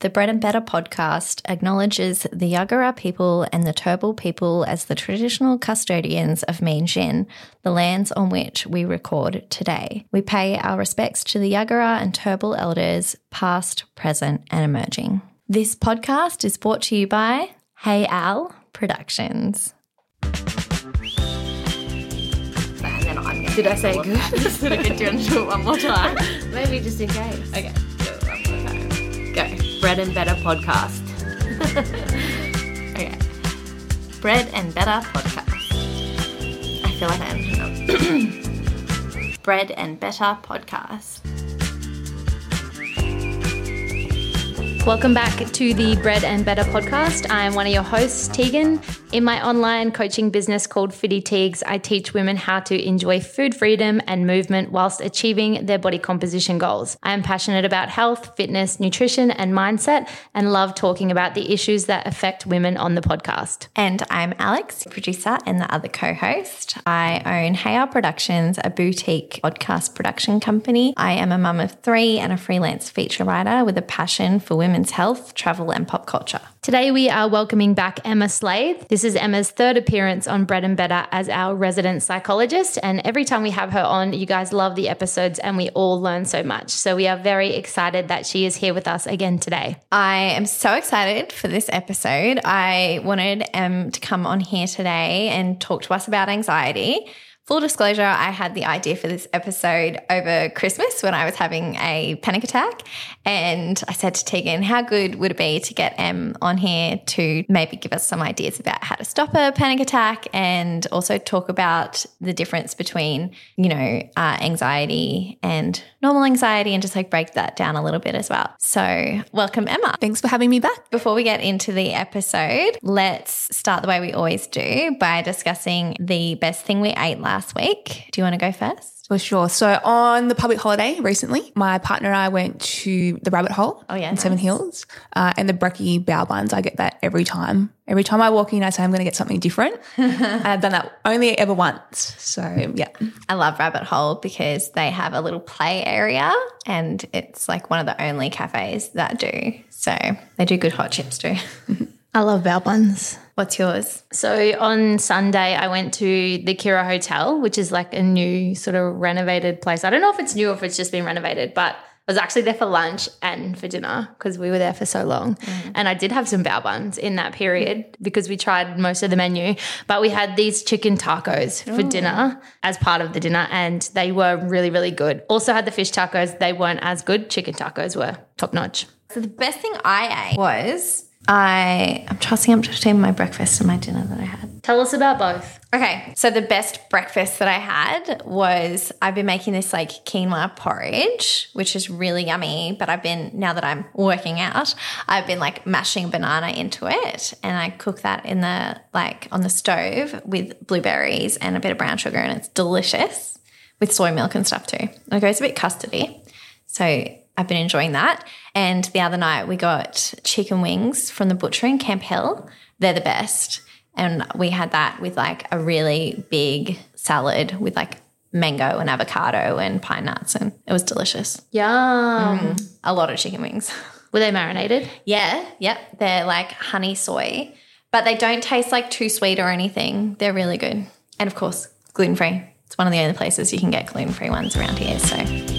The Bread and Better podcast acknowledges the Yagara people and the Turrbal people as the traditional custodians of Meanjin, the lands on which we record today. We pay our respects to the Yagara and Turrbal elders, past, present, and emerging. This podcast is brought to you by Hey Al Productions. Did I say good? Did I get you to do it one more time? Maybe just in case. Okay, do it one more time. Go. Bread and Better Podcast. okay. Bread and Better Podcast. I feel like I am. Bread and Better Podcast. Welcome back to the Bread and Better podcast. I'm one of your hosts, Tegan. In my online coaching business called Fitty Tegs, I teach women how to enjoy food freedom and movement whilst achieving their body composition goals. I am passionate about health, fitness, nutrition, and mindset, and love talking about the issues that affect women on the podcast. And I'm Alex, producer and the other co host. I own Hey Al Productions, a boutique podcast production company. I am a mum of three and a freelance feature writer with a passion for women's health, travel, and pop culture. Today, we are welcoming back Emma Slade. This is Emma's third appearance on Bread and Better as our resident psychologist. And every time we have her on, you guys love the episodes and we all learn so much. So we are very excited that she is here with us again today. I am so excited for this episode. I wanted Em to come on here today and talk to us about anxiety. Full disclosure, I had the idea for this episode over Christmas when I was having a panic attack. And I said to Tegan, how good would it be to get Em on here to maybe give us some ideas about how to stop a panic attack and also talk about the difference between, you know, uh, anxiety and normal anxiety and just like break that down a little bit as well. So, welcome, Emma. Thanks for having me back. Before we get into the episode, let's start the way we always do by discussing the best thing we ate last week. Do you want to go first? For sure. So on the public holiday recently, my partner and I went to the Rabbit Hole Oh, yeah, in Seven. Hills uh, and the brekkie bao buns. I get that every time. Every time I walk in, I say I'm going to get something different. I've done that only ever once. So yeah. I love Rabbit Hole because they have a little play area and it's like one of the only cafes that do. So they do good hot chips too. I love bao buns. What's yours? So on Sunday, I went to the Kira Hotel, which is like a new sort of renovated place. I don't know if it's new or if it's just been renovated, but I was actually there for lunch and for dinner because we were there for so long. Mm. And I did have some bao buns in that period because we tried most of the menu. But we had these chicken tacos for dinner as part of the dinner, and they were really, really good. Also had the fish tacos. They weren't as good. Chicken tacos were top notch. So the best thing I ate was I I'm tossing up between my breakfast and my dinner that I had. Tell us about both. Okay, so the best breakfast that I had was I've been making this like quinoa porridge, which is really yummy. But I've been now that I'm working out, I've been like mashing banana into it, and I cook that in the like on the stove with blueberries and a bit of brown sugar, and it's delicious with soy milk and stuff too. It goes a bit custardy, so I've been enjoying that. And the other night we got chicken wings from the butcher in Camp Hill. They're the best. And we had that with like a really big salad with like mango and avocado and pine nuts. And it was delicious. Yum. Mm-hmm. A lot of chicken wings. Were they marinated? yeah. Yep. They're like honey soy, but they don't taste like too sweet or anything. They're really good. And of course, gluten free. It's one of the only places you can get gluten free ones around here. So.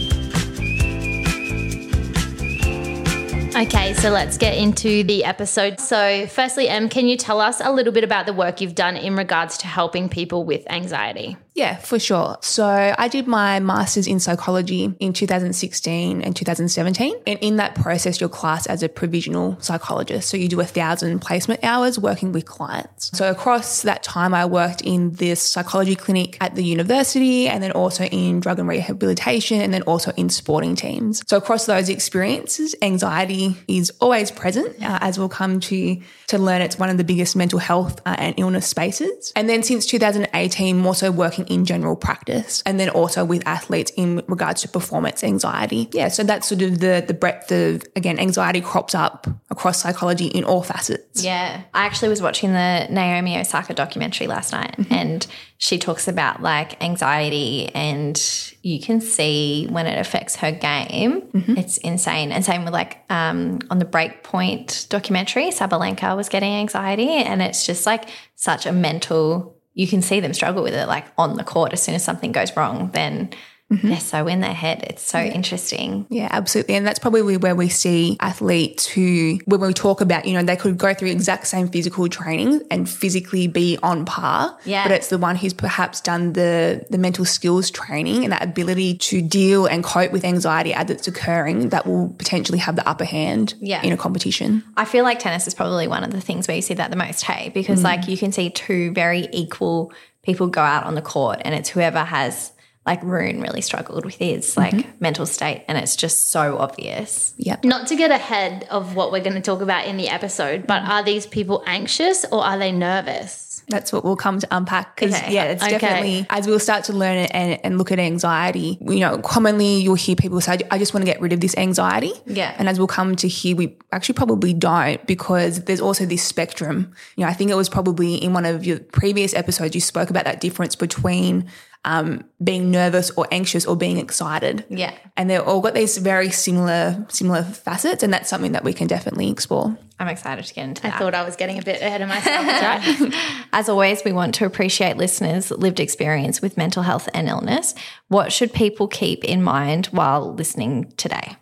Okay, so let's get into the episode. So, firstly, Em, can you tell us a little bit about the work you've done in regards to helping people with anxiety? Yeah, for sure. So I did my master's in psychology in 2016 and 2017. And in that process, you're classed as a provisional psychologist. So you do a thousand placement hours working with clients. So across that time, I worked in this psychology clinic at the university and then also in drug and rehabilitation and then also in sporting teams. So across those experiences, anxiety is always present, uh, as we'll come to, to learn it's one of the biggest mental health uh, and illness spaces. And then since 2018, more so working in general practice and then also with athletes in regards to performance anxiety. Yeah, so that's sort of the the breadth of again anxiety crops up across psychology in all facets. Yeah. I actually was watching the Naomi Osaka documentary last night and she talks about like anxiety and you can see when it affects her game. It's insane. And same with like um, on the Breakpoint documentary, Sabalenka was getting anxiety and it's just like such a mental you can see them struggle with it like on the court. As soon as something goes wrong then Mm-hmm. they're so in their head. It's so interesting. Yeah, absolutely. And that's probably where we see athletes who, when we talk about, you know, they could go through exact same physical training and physically be on par. Yeah. But it's the one who's perhaps done the the mental skills training and that ability to deal and cope with anxiety as it's occurring that will potentially have the upper hand Yeah. in a competition. I feel like tennis is probably one of the things where you see that the most, hey, because mm. like you can see two very equal people go out on the court and it's whoever has like Rune really struggled with his like mm-hmm. mental state and it's just so obvious. Yep. Not to get ahead of what we're going to talk about in the episode, but mm-hmm. are these people anxious or are they nervous? That's what we'll come to unpack because Okay. yeah, it's Okay. definitely as we'll start to learn it and, and look at anxiety. You know, commonly you'll hear people say, "I just want to get rid of this anxiety." Yeah. and as we'll come to hear, we actually probably don't because there's also this spectrum. You know, I think it was probably in one of your previous episodes you spoke about that difference between um, being nervous or anxious or being excited. Yeah. and they've all got these very similar similar facets, and that's something that we can definitely explore. I'm excited to get into I thought I was getting a bit ahead of myself. Right. As always, we want to appreciate listeners' lived experience with mental health and illness. What should people keep in mind while listening today?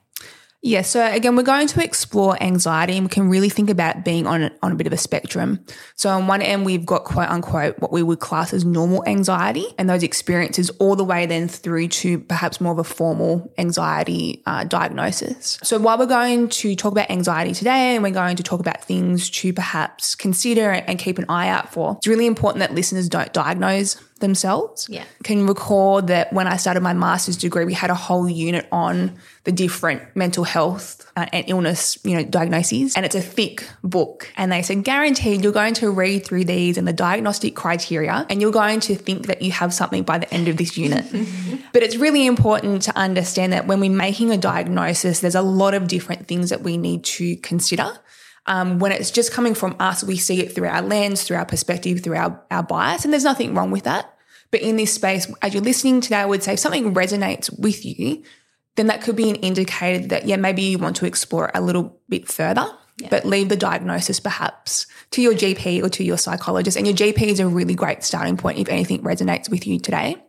Yeah, so again, we're going to explore anxiety and we can really think about being on, on a bit of a spectrum. So, on one end, we've got quote unquote what we would class as normal anxiety and those experiences all the way then through to perhaps more of a formal anxiety uh, diagnosis. So, while we're going to talk about anxiety today and we're going to talk about things to perhaps consider and keep an eye out for, it's really important that listeners don't diagnose themselves. Yeah. Can recall that when I started my master's degree, we had a whole unit on the different mental health uh, and illness, you know, diagnoses. And it's a thick book. And they said, guaranteed you're going to read through these and the diagnostic criteria, and you're going to think that you have something by the end of this unit. but it's really important to understand that when we're making a diagnosis, there's a lot of different things that we need to consider. Um, when it's just coming from us, we see it through our lens, through our perspective, through our, our bias, and there's nothing wrong with that. But in this space, as you're listening today, I would say if something resonates with you, then that could be an indicator that, yeah, maybe you want to explore a little bit further, but leave the diagnosis perhaps to your GP or to your psychologist. And your GP is a really great starting point if anything resonates with you today.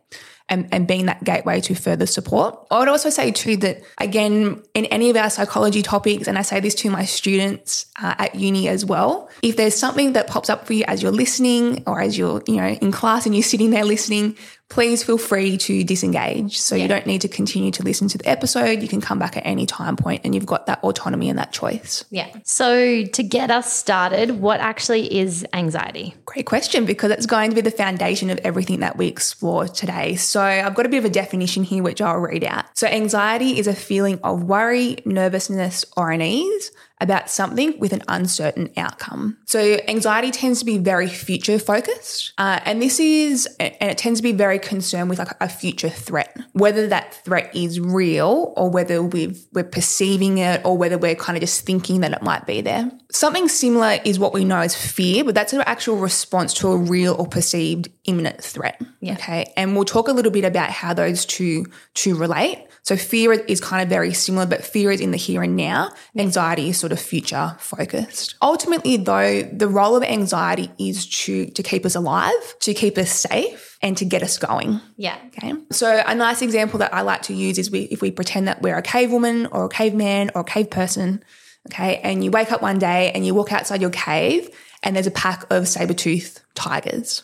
And, and being that gateway to further support. I would also say too that again, in any of our psychology topics, and I say this to my students uh, at uni as well, if there's something that pops up for you as you're listening or as you're, you know, in class and you're sitting there listening, please feel free to disengage. So you don't need to continue to listen to the episode. You can come back at any time point and you've got that autonomy and that choice. Yeah. So, to get us started, what actually is anxiety? Great question because it's going to be the foundation of everything that we explore today. So, I've got a bit of a definition here which I'll read out. So, anxiety is a feeling of worry, nervousness, or unease about something with an uncertain outcome. So, anxiety tends to be very future focused. Uh, and this is, and it tends to be very concerned with like a future threat, whether that threat is real or whether we've, we're perceiving it or whether we're kind of just thinking that it might be there. Something similar is what we know as fear, but that's an actual response to a real or perceived imminent threat. Yeah. Okay. And we'll talk a little bit about how those two, two relate. So fear is kind of very similar, but fear is in the here and now. Anxiety is sort of future focused. Ultimately, though, the role of anxiety is to, to keep us alive, to keep us safe, and to get us going. Yeah. Okay. So a nice example that I like to use is we, if we pretend that we're a cave woman or a caveman or a cave person, okay, and you wake up one day and you walk outside your cave and there's a pack of saber-toothed tigers.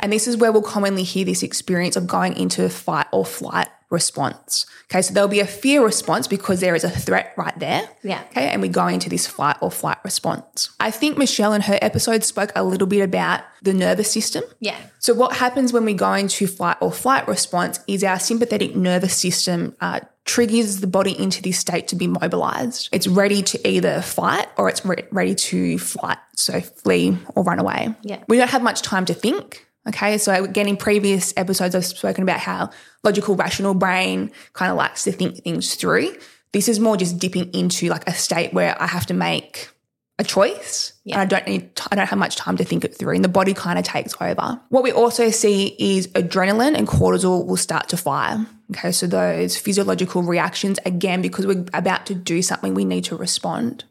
And this is where we'll commonly hear this experience of going into a fight or flight response. Okay, so there'll be a fear response because there is a threat right there. Yeah. Okay, and we go into this fight or flight response. I think Michelle in her episode spoke a little bit about the nervous system. Yeah. So, what happens when we go into flight or flight response is our sympathetic nervous system uh, triggers the body into this state to be mobilized. It's ready to either fight or it's re- ready to flight, so flee or run away. Yeah. We don't have much time to think. Okay, so again, in previous episodes, I've spoken about how logical, rational brain kind of likes to think things through. This is more just dipping into like a state where I have to make a choice and I don't need I don't have much time to think it through and the body kind of takes over. What we also see is adrenaline and cortisol will start to fire. Okay, so those physiological reactions again because we're about to do something we need to respond.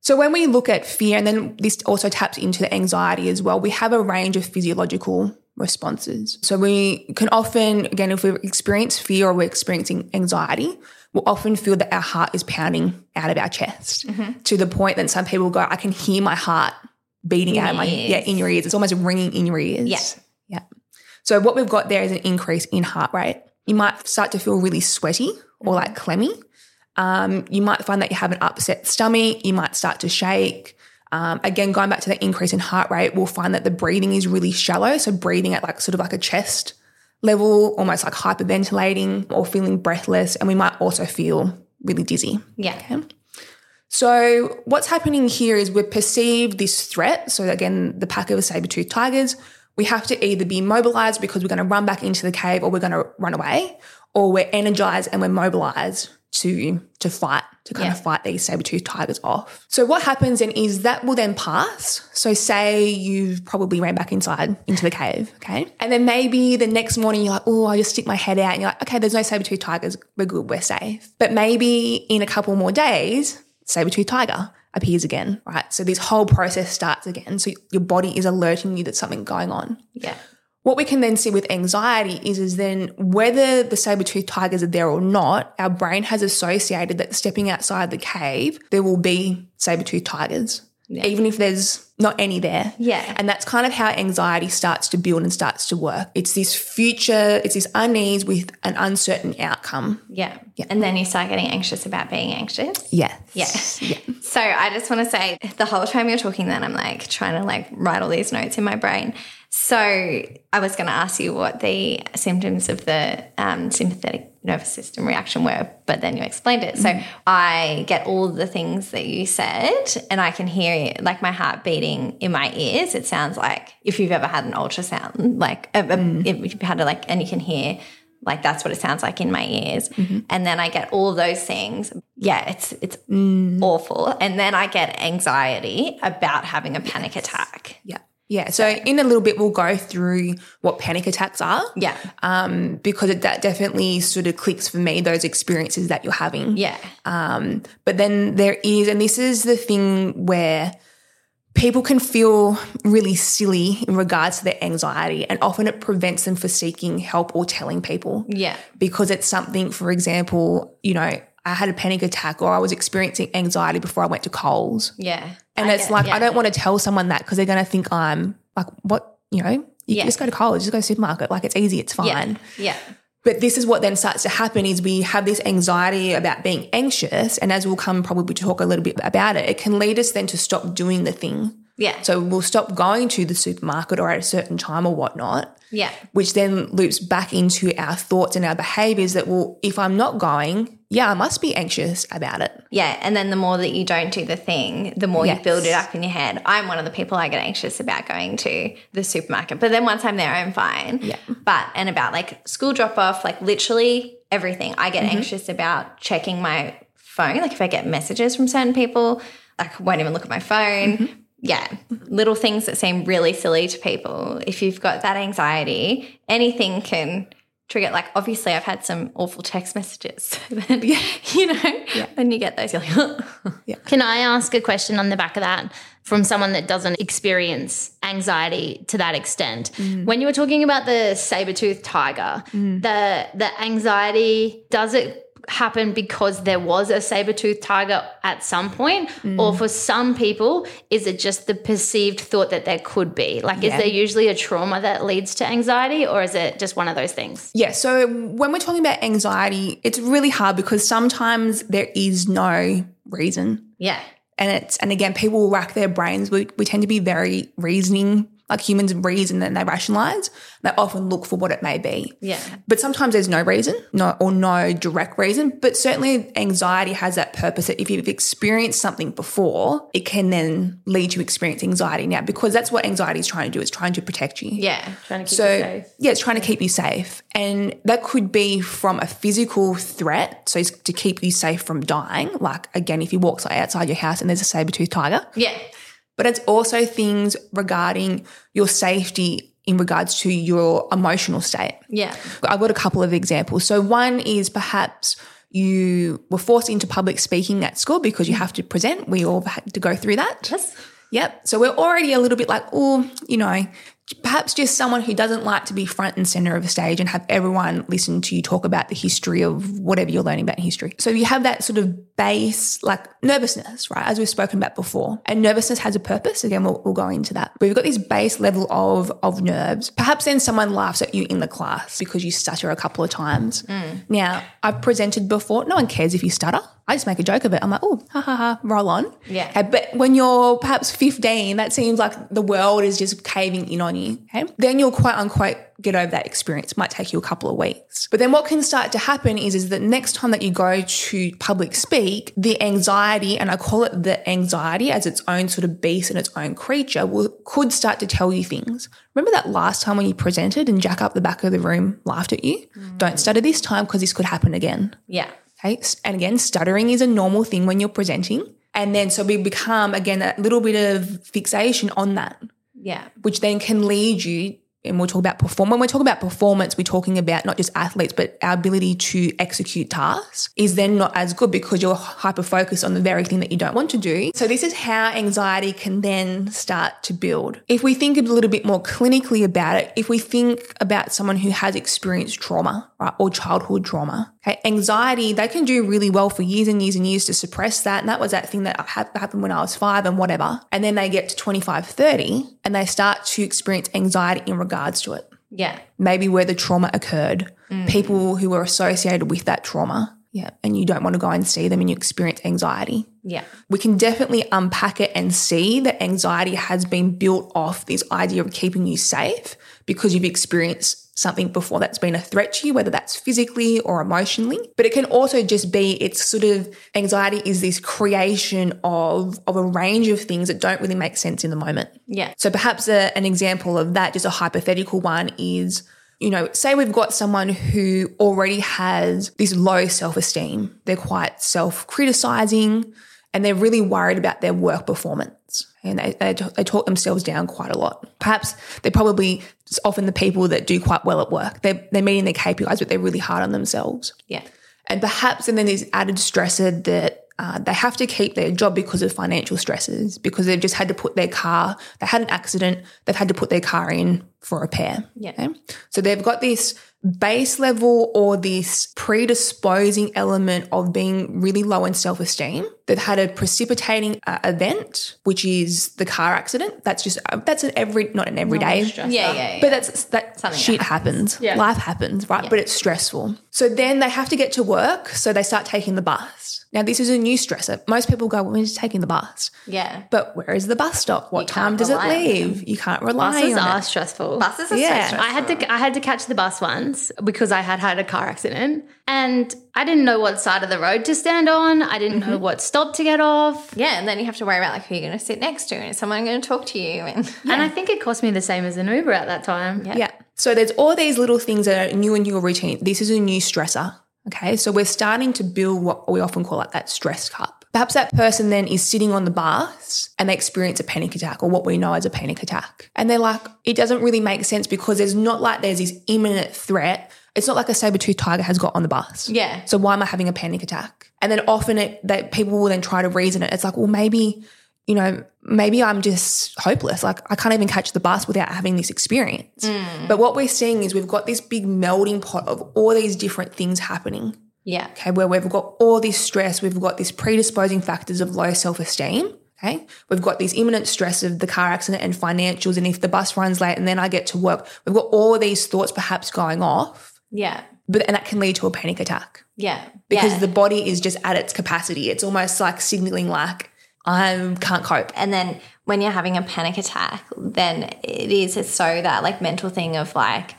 So when we look at fear and then this also taps into the anxiety as well, we have a range of physiological responses. So we can often again if we experience fear or we're experiencing anxiety, we'll often feel that our heart is pounding out of our chest mm-hmm. to the point that some people go, I can hear my heart beating out of my your yeah in your ears. It's almost ringing in your ears. Yeah. Yeah. So what we've got there is an increase in heart rate. You might start to feel really sweaty or like clammy. Um, you might find that you have an upset stomach. You might start to shake. Um, again, going back to the increase in heart rate, we'll find that the breathing is really shallow. So breathing at like sort of like a chest level, almost like hyperventilating or feeling breathless. And we might also feel really dizzy. Yeah. Okay? So what's happening here is we've perceived this threat. So again, the pack of saber-toothed tigers, we have to either be mobilized because we're going to run back into the cave or we're going to run away, or we're energized and we're mobilized to to fight, to kind Yeah. of fight these saber tooth tigers off. So what happens then is that will then pass. So say you've probably ran back inside into the cave, okay? And then maybe the next morning you're like, oh, I just stick my head out and you're like, okay, there's no saber tooth tigers. We're good, we're safe. But maybe in a couple more days, saber tooth tiger appears again, right? So this whole process starts again. So your body is alerting you that something going on. Yeah. What we can then see with anxiety is, is then whether the saber-toothed tigers are there or not, our brain has associated that stepping outside the cave, there will be saber-toothed tigers, even if there's not any there. Yeah. And that's kind of how anxiety starts to build and starts to work. It's this future, it's this unease with an uncertain outcome. Yeah. And then you start getting anxious about being anxious. Yes. Yeah. Yeah. So I just want to say the whole time you're talking then I'm like trying to like write all these notes in my brain. So I was going to ask you what the symptoms of the um, sympathetic nervous system reaction were, but then you explained it. So mm-hmm. I get all the things that you said and I can hear like my heart beating in my ears. It sounds like if you've ever had an ultrasound, like a, a, mm. if you've had a like, and you can hear like that's what it sounds like in my ears. Mm-hmm. And then i get all those things. Yeah it's it's mm. awful. And then i get anxiety about having a panic attack. Yeah. Yeah. So in a little bit, we'll go through what panic attacks are. yeah Um, because it, that definitely sort of clicks for me, those experiences that you're having. yeah Um, but then there is, and this is the thing where people can feel really silly in regards to their anxiety, and often it prevents them from seeking help or telling people yeah because it's something, for example, you know, I had a panic attack or I was experiencing anxiety before I went to Coles. yeah And I it's get- like, yeah. I don't want to tell someone that because they're going to think I'm like, what, you know, you Yeah. just go to Coles, just go to supermarket. Like it's easy, it's yeah fine. yeah But this is what then starts to happen is we have this anxiety about being anxious. And as we'll come probably talk a little bit about it, it can lead us then to stop doing the thing. yeah So we'll stop going to the supermarket or at a certain time or whatnot, yeah which then loops back into our thoughts and our behaviors that, well, if I'm not going, yeah, I must be anxious about it. yeah and then the more that you don't do the thing the more Yes. you build it up in your head i'm one of the people i get anxious about going to the supermarket but then once i'm there i'm fine Yeah. but and about like school drop off like literally everything i Mm-hmm. get anxious about checking my phone like if i get messages from certain people like I won't even look at my phone Mm-hmm. yeah little things that seem really silly to people if you've got that anxiety anything can trigger like obviously i've had some awful text messages then, you know yeah. when you get those you're like yeah. Can I ask a question on the back of that from someone that doesn't experience anxiety to that extent? Mm. When you were talking about the saber-toothed tiger, mm. the the anxiety does it happen because there was a saber-toothed tiger at some point or mm. for some people is it just the perceived thought that there could be like is there usually a trauma that leads to anxiety or is it just one of those things Yeah. So when we're talking about anxiety, it's really hard because sometimes there is no reason. yeah And it's and again, people will rack their brains. We we tend to be very reasoning Like humans reason and they rationalize. They often look for what it may be. Yeah. But sometimes there's no reason, no or no direct reason. But certainly anxiety has that purpose that if you've experienced something before, it can then lead you to experience anxiety now because that's what anxiety is trying to do. It's trying to protect you. Yeah. Trying to keep So you safe. yeah, it's trying to keep you safe, and that could be from a physical threat, so it's to keep you safe from dying. Like again, if you walk outside your house and there's a saber toothed tiger, Yeah. But it's also things regarding your safety in regards to your emotional state. Yeah. I've got a couple of examples. So one is perhaps you were forced into public speaking at school because you have to present. We all had to go through that. Yes. Yep. So we're already a little bit like, oh, you know, perhaps just someone who doesn't like to be front and center of a stage and have everyone listen to you talk about the history of whatever you're learning about in history. So you have that sort of base, like nervousness, right? As we've spoken about before. And nervousness has a purpose. Again, we'll, we'll go into that. But we've got this base level of, of nerves. Perhaps then someone laughs at you in the class because you stutter a couple of times. Mm. Now, I've presented before. No one cares if you stutter. I just make a joke of it. I'm like, oh, ha ha ha, roll on. Yeah. Okay, but when you're perhaps 15, that seems like the world is just caving in on you. Okay. Then you'll quote unquote get over that experience. It might take you a couple of weeks. But then what can start to happen is, is that next time that you go to public speak, the anxiety, and I call it the anxiety as its own sort of beast and its own creature, will could start to tell you things. Remember that last time when you presented and Jack up the back of the room laughed at you? Mm. Don't stutter this time because this could happen again. Yeah. Okay. And again, stuttering is a normal thing when you're presenting. And then so we become, again, a little bit of fixation on that, Yeah. which then can lead you. And we'll talk about perform. When we're talking about performance, we're talking about not just athletes, but our ability to execute tasks is then not as good because you're hyper focused on the very thing that you don't want to do. So this is how anxiety can then start to build. If we think a little bit more clinically about it, if we think about someone who has experienced trauma, right, or childhood trauma, okay, anxiety, they can do really well for years and years and years to suppress that. And that was that thing that happened when I was five and whatever. And then they get to 25, 30 and they start to experience anxiety in regards to it. Yeah. Maybe where the trauma occurred, mm. people who were associated with that trauma. Yeah. And you don't want to go and see them and you experience anxiety Yeah. we can definitely unpack it and see that anxiety has been built off this idea of keeping you safe because you've experienced something before that's been a threat to you, whether that's physically or emotionally. But it can also just be it's sort of anxiety is this creation of, of a range of things that don't really make sense in the moment. Yeah. So perhaps a, an example of that, just a hypothetical one, is you know, say we've got someone who already has this low self esteem. They're quite self criticizing and they're really worried about their work performance. And they, they, they talk themselves down quite a lot. Perhaps they're probably often the people that do quite well at work. They're, they're meeting their KPIs, but they're really hard on themselves. Yeah. And perhaps, and then there's added stressor that uh, they have to keep their job because of financial stresses, because they've just had to put their car, they had an accident, they've had to put their car in for repair. Yeah. Okay? So they've got this base level or this predisposing element of being really low in self esteem. They've had a precipitating uh, event, which is the car accident. That's just, uh, that's an every, not an everyday. Yeah. Yeah. yeah. But that's that Something shit that happens. Yeah. Life happens, right? But it's stressful. So then they have to get to work. So they start taking the bus. Now this is a new stressor. Most people go, "Well, we're just taking the bus." yeah. But where is the bus stop? What You time does it leave? You can't rely Buses on are it. stressful. Buses are Yeah. so I had to I had to catch the bus once because I had had a car accident and I didn't know what side of the road to stand on. I didn't know mm-hmm. what stop to get off. Yeah, and then you have to worry about like who you're going to sit next to, and is someone going to talk to you? And And I think it cost me the same as an Uber at that time. Yeah. Yeah. So there's all these little things that are new in your routine. This is a new stressor. Okay. So we're starting to build what we often call like that stress cup. Perhaps that person then is sitting on the bus and they experience a panic attack or what we know as a panic attack. And they're like, it doesn't really make sense because there's not like there's this imminent threat. It's not like a saber-toothed tiger has got on the bus. Yeah. So why am I having a panic attack? And then often it that people will then try to reason it. It's like, well, maybe, you know, maybe I'm just hopeless. Like I can't even catch the bus without having this experience. Mm. But what we're seeing is we've got this big melding pot of all these different things happening. yeah. Okay, where we've got all this stress, we've got these predisposing factors of low self-esteem. Okay. We've got these imminent stress of the car accident and financials. And if the bus runs late and then I get to work, we've got all these thoughts perhaps going off. Yeah. But and that can lead to a panic attack Yeah. because yeah. the body is just at its capacity. It's almost like signaling like I can't cope. And then when you're having a panic attack, then it is so that like mental thing of like,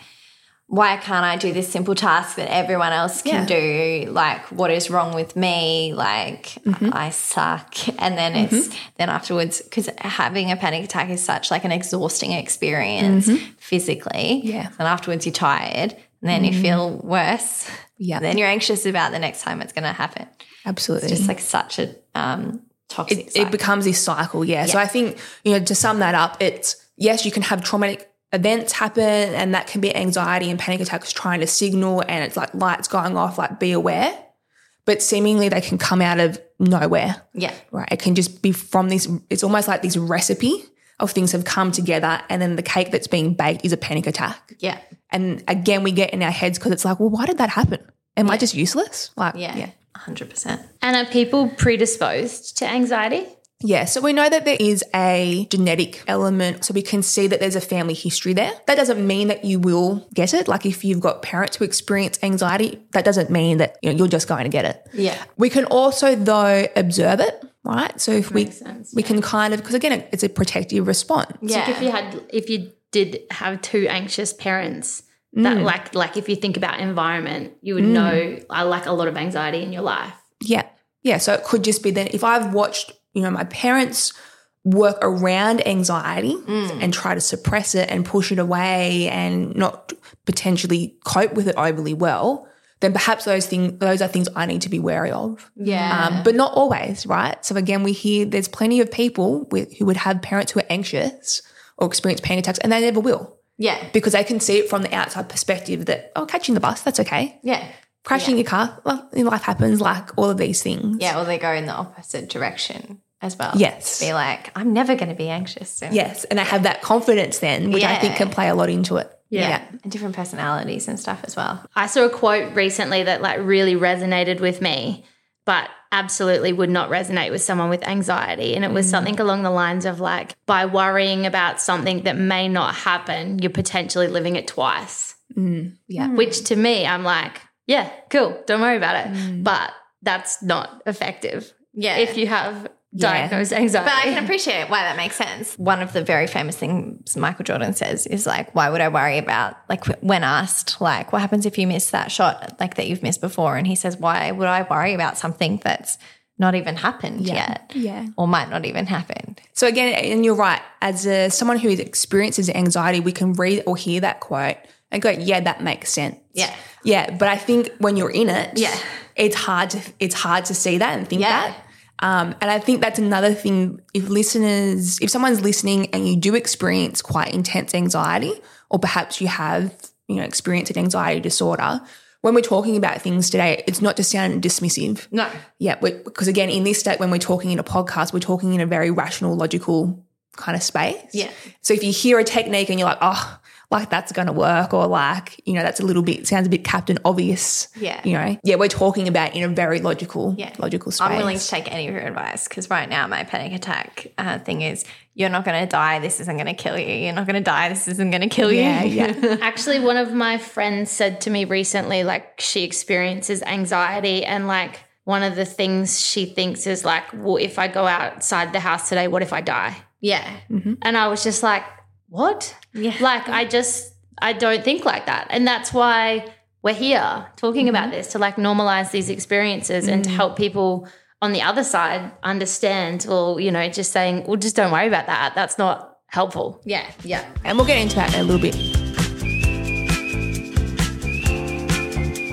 why can't I do this simple task that everyone else can do? Like, what is wrong with me? Like, mm-hmm. I suck. And then it's mm-hmm. then afterwards because having a panic attack is such like an exhausting experience mm-hmm. physically. Yeah. And afterwards you're tired, and then you feel worse. Yeah. Then you're anxious about the next time it's going to happen. Absolutely. Just like such a um, toxic. it, it becomes this cycle. Yeah. So I think, you know, to sum that up, it's yes, you can have traumatic events happen and that can be anxiety and panic attacks trying to signal and it's like lights going off, like be aware. But seemingly they can come out of nowhere. yeah. Right. It can just be from this, it's almost like this recipe of things have come together and then the cake that's being baked is a panic attack. Yeah. And again, we get in our heads because it's like, well, why did that happen? Am I just useless? Like, Yeah. yeah. 100%. And are people predisposed to anxiety? Yeah, so we know that there is a genetic element, so we can see that there's a family history there. That doesn't mean that you will get it. Like if you've got parents who experience anxiety, that doesn't mean that you know, you're just going to get it. Yeah. We can also though observe it, right? So if we sense, we can kind of because again it's a protective response. Yeah. If you had, if you did have two anxious parents, that mm. like, like if you think about environment, you would know mm. I like a lot of anxiety in your life. Yeah. Yeah. So it could just be that if I've watched, you know, my parents work around anxiety mm. and try to suppress it and push it away and not potentially cope with it overly well, then perhaps those things those are things I need to be wary of. Yeah. Um, but not always, right? So again, we hear there's plenty of people with, who would have parents who are anxious or experience panic attacks, and they never will yeah. because they can see it from the outside perspective that oh, catching the bus, that's okay. Yeah. Crashing your car, well, life happens. Like all of these things. Yeah. Or they go in the opposite direction as well. Yes. Be like, I'm never going to be anxious. Yes, and I have that confidence then, which I think can play a lot into it. Yeah. And different personalities and stuff as well. I saw a quote recently that like really resonated with me, but absolutely would not resonate with someone with anxiety. And it was mm. something along the lines of like, by worrying about something that may not happen, you're potentially living it twice. Mm, yeah. Mm. Which to me, I'm like, yeah, cool, don't worry about it. But that's not effective. Yeah. If you have Yeah. diagnosed anxiety. But I can appreciate why that makes sense. One of the very famous things Michael Jordan says is like, why would I worry about, like, when asked, like, what happens if you miss that shot, like, that you've missed before? And he says, why would I worry about something that's not even happened yet Yeah. or might not even happen? So again, and you're right. As a, someone who experiences anxiety, we can read or hear that quote and go, "Yeah, that makes sense." Yeah. Yeah, but I think when you're in it, Yeah. it's hard to it's hard to see that and think Yeah. that. Um, and I think that's another thing. If listeners, if someone's listening and you do experience quite intense anxiety, or perhaps you have, you know, experienced an anxiety disorder, when we're talking about things today, it's not to sound dismissive. No. Yeah, because again, in this state, when we're talking in a podcast, we're talking in a very rational, logical kind of space. Yeah. So if you hear a technique and you're like, oh, like that's going to work, or like, you know, that's a little bit, sounds a bit Captain Obvious. Yeah. You know, yeah, we're talking about in a very logical, Yeah. logical space. I'm willing to take any of your advice because right now my panic attack uh, thing is you're not going to die. This isn't going to kill you. You're not going to die. This isn't going to kill you. Yeah, yeah. Actually, one of my friends said to me recently, like, she experiences anxiety, and like, one of the things she thinks is like, well, if I go outside the house today, what if I die? yeah. And I was just like, what? Yeah. Like, I just, I don't think like that. And that's why we're here talking about mm-hmm. this to like normalize these experiences and to mm. help people on the other side understand, well, you know, just saying, well, just don't worry about that. That's not helpful. Yeah. Yeah. And we'll get into that in a little bit.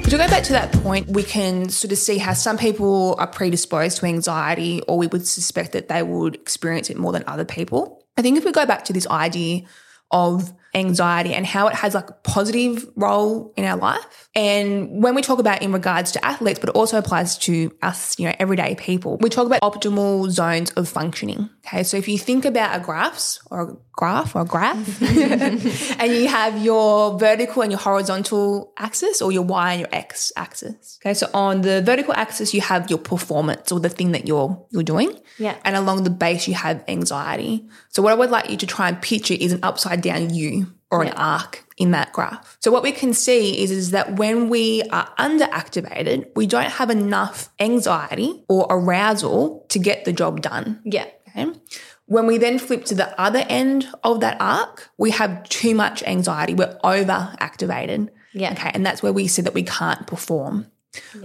To go back to that point, we can sort of see how some people are predisposed to anxiety, or we would suspect that they would experience it more than other people. I think if we go back to this idea of anxiety and how it has like a positive role in our life. And when we talk about in regards to athletes, but it also applies to us, you know, everyday people, we talk about optimal zones of functioning. Okay. So if you think about a graphs or a graph or a graph and you have your vertical and your horizontal axis or your Y and your X axis. Okay. So on the vertical axis, you have your performance or the thing that you're, you're doing. Yeah. And along the base, you have anxiety. So what I would like you to try and picture is an upside down U or an arc in that graph. So what we can see is, is that when we are underactivated, we don't have enough anxiety or arousal to get the job done. Yeah. Okay. When we then flip to the other end of that arc, we have too much anxiety. We're overactivated. Yeah. Okay. And that's where we see that we can't perform.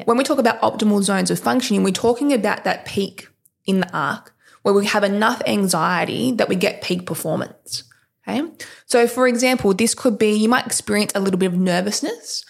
When we talk about optimal zones of functioning, we're talking about that peak in the arc where we have enough anxiety that we get peak performance. Okay. So, for example, this could be you might experience a little bit of nervousness.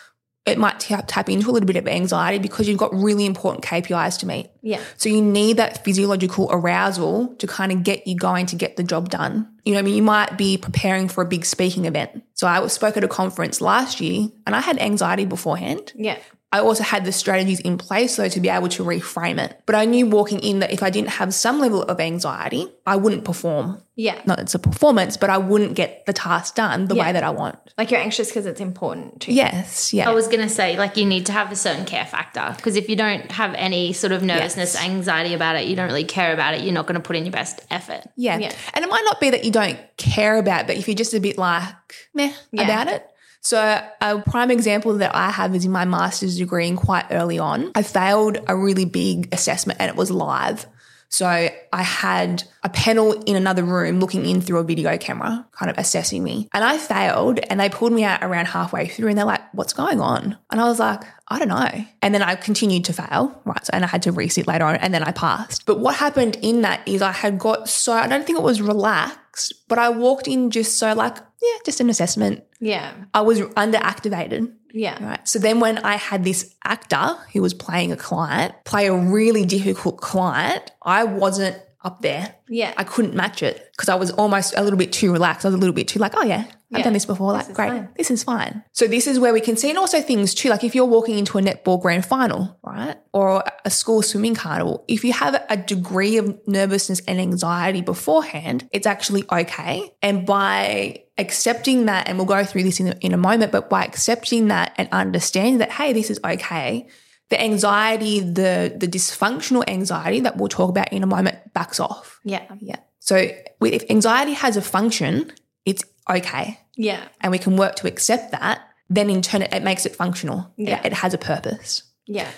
It might tap, tap into a little bit of anxiety because you've got really important KPIs to meet. Yeah. So you need that physiological arousal to kind of get you going to get the job done. You know, I mean, you might be preparing for a big speaking event. So I spoke at a conference last year and I had anxiety beforehand. Yeah. I also had the strategies in place though to be able to reframe it. But I knew walking in that if I didn't have some level of anxiety, I wouldn't perform. Yeah. Not that it's a performance, but I wouldn't get the task done the Yeah. way that I want. Like you're anxious because it's important to you. Yes. Yeah. I was going to say, like, you need to have a certain care factor because if you don't have any sort of nervousness, Yes. anxiety about it, you don't really care about it, you're not going to put in your best effort. Yeah. Yeah. And it might not be that you don't care about it, but if you're just a bit like meh Yeah. about it. So a prime example that I have is in my master's degree and quite early on. I failed a really big assessment and it was live. So I had a panel in another room looking in through a video camera, kind of assessing me. And I failed and they pulled me out around halfway through and they're like, what's going on? And I was like, I don't know. And then I continued to fail, right? So, and I had to resit later on and then I passed. But what happened in that is I had got so, I don't think it was relaxed, but I walked in just so like, yeah, just an assessment. Yeah. I was underactivated. Yeah. Right. So then when I had this actor who was playing a client play a really difficult client, I wasn't up there. Yeah. I couldn't match it because I was almost a little bit too relaxed. I was a little bit too like, oh yeah, I've Yeah. done this before. Like, is great, fine. this is fine. So this is where we can see, and also things too, like if you're walking into a netball grand final, right, or a school swimming carnival, if you have a degree of nervousness and anxiety beforehand, it's actually okay. And by accepting that, and we'll go through this in in a moment, but by accepting that and understanding that, hey, this is okay, the anxiety, the the dysfunctional anxiety that we'll talk about in a moment backs off. Yeah. Yeah. So if anxiety has a function, it's okay. Yeah. And we can work to accept that. Then in turn, it, it makes it functional. Yeah. It, it has a purpose. Yeah.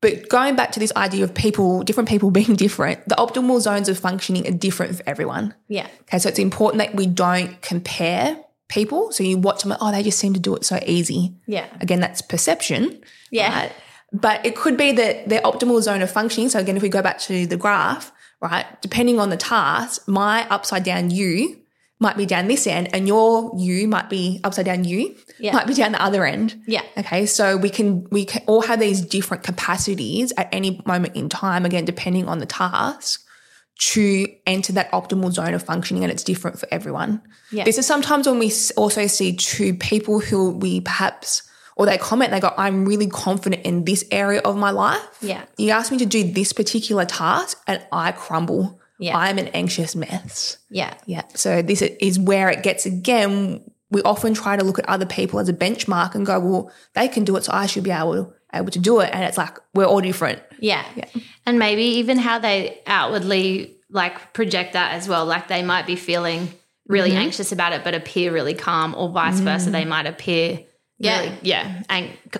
But going back to this idea of people, different people being different, the optimal zones of functioning are different for everyone. Yeah. Okay. So it's important that we don't compare people. So you watch them, oh, they just seem to do it so easy. Yeah. Again, that's perception. Yeah. Right? But it could be that their optimal zone of functioning. So again, if we go back to the graph, right, depending on the task, my upside down U might be down this end and your U might be upside down U Yeah. might be down the other end. Yeah. Okay. So we can, we can all have these different capacities at any moment in time, again, depending on the task to enter that optimal zone of functioning and it's different for everyone. Yeah. This is sometimes when we also see two people who we perhaps, or they comment, they go, I'm really confident in this area of my life. Yeah. You ask me to do this particular task and I crumble. Yeah. I'm an anxious mess. Yeah. Yeah. So this is where it gets again. We often try to look at other people as a benchmark and go, well, they can do it, so I should be able able to do it. And it's like we're all different. Yeah. And maybe even how they outwardly like project that as well. Like they might be feeling really mm-hmm. anxious about it, but appear really calm, or vice versa. Mm. They might appear Yeah. really, yeah,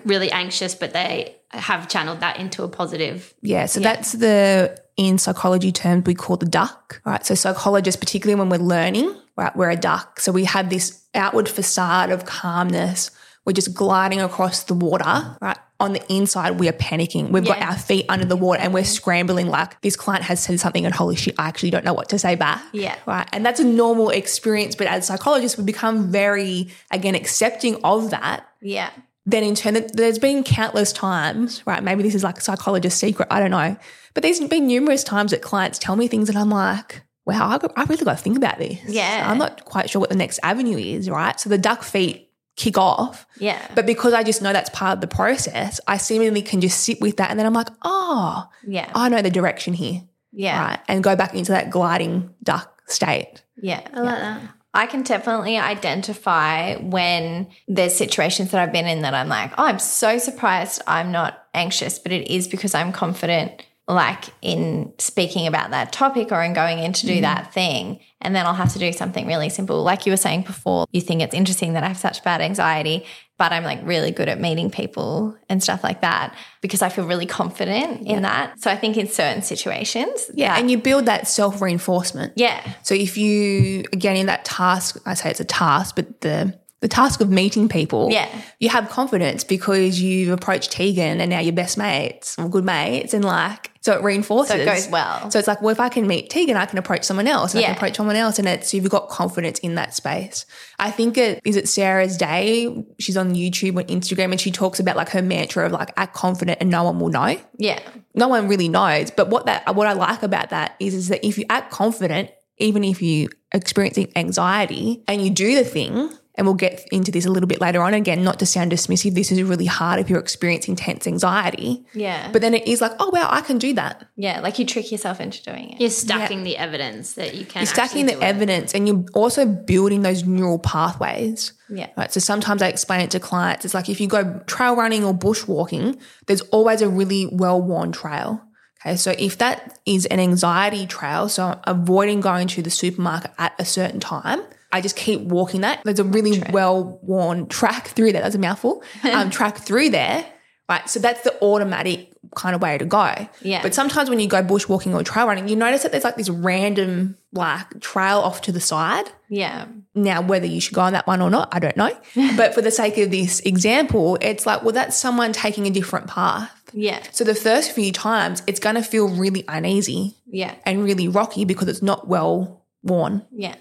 really anxious, but they have channeled that into a positive. Yeah. So that's the in psychology terms we call the duck. Right. So psychologists, particularly when we're learning, right, we're a duck. So we have this outward facade of calmness. We're just gliding across the water, right? On the inside, we are panicking. We've got our feet under the water and we're scrambling like this client has said something and holy shit, I actually don't know what to say back. Yeah. Right. And that's a normal experience. But as psychologists, we become very, again, accepting of that Yeah. then in turn, there's been countless times, right? Maybe this is like a psychologist's secret, I don't know. But there's been numerous times that clients tell me things and I'm like, wow, I, got- I really got to think about this. Yeah. I'm not quite sure what the next avenue is, right? So the duck feet kick off. Yeah. But because I just know that's part of the process, I seemingly can just sit with that and then I'm like, oh, Yeah. I know the direction here, Yeah. right? And go back into that gliding duck state. Yeah. I like that. I can definitely identify when there's situations that I've been in that I'm like, oh, I'm so surprised I'm not anxious, but it is because I'm confident like in speaking about that topic or in going in to do Mm. that thing. And then I'll have to do something really simple. Like you were saying before, you think it's interesting that I have such bad anxiety, but I'm like really good at meeting people and stuff like that because I feel really confident in that. So I think in certain situations, Yeah. And you build that self reinforcement. yeah, So if you again in that task, I say it's a task, but the the task of meeting people, Yeah. you have confidence because you've approached Tegan and now you're best mates or good mates, and like so it reinforces. So it goes well. So it's like, well, if I can meet Tegan, I can approach someone else, and I Yeah. can approach someone else, and it's you've got confidence in that space. I think it is it Sarah's Day. She's on YouTube and Instagram, and she talks about like her mantra of like act confident and no one will know yeah, no one really knows. But what that what I like about that is is that if you act confident, even if you experiencing anxiety and you do the thing, and we'll get into this a little bit later on again, not to sound dismissive, this is really hard if you're experiencing tense anxiety. yeah, But then it is like, oh wow, I can do that. yeah. Like you trick yourself into doing it. You're stacking the evidence that you can. You're stacking the actually do it. evidence and you're also building those neural pathways. Yeah. Right. So sometimes I explain it to clients. It's like if you go trail running or bushwalking, there's always a really well worn trail. Okay. So if that is an anxiety trail, so avoiding going to the supermarket at a certain time, I just keep walking that. There's a really well worn track through there. That's a mouthful. Um, track through there. Right. So that's the automatic kind of way to go. Yeah. But sometimes when you go bushwalking or trail running, you notice that there's like this random like trail off to the side. Yeah, Now, whether you should go on that one or not, I don't know. but for the sake of this example, it's like, well, that's someone taking a different path. yeah, So the first few times, it's going to feel really uneasy yeah, and really rocky because it's not well worn, yeah,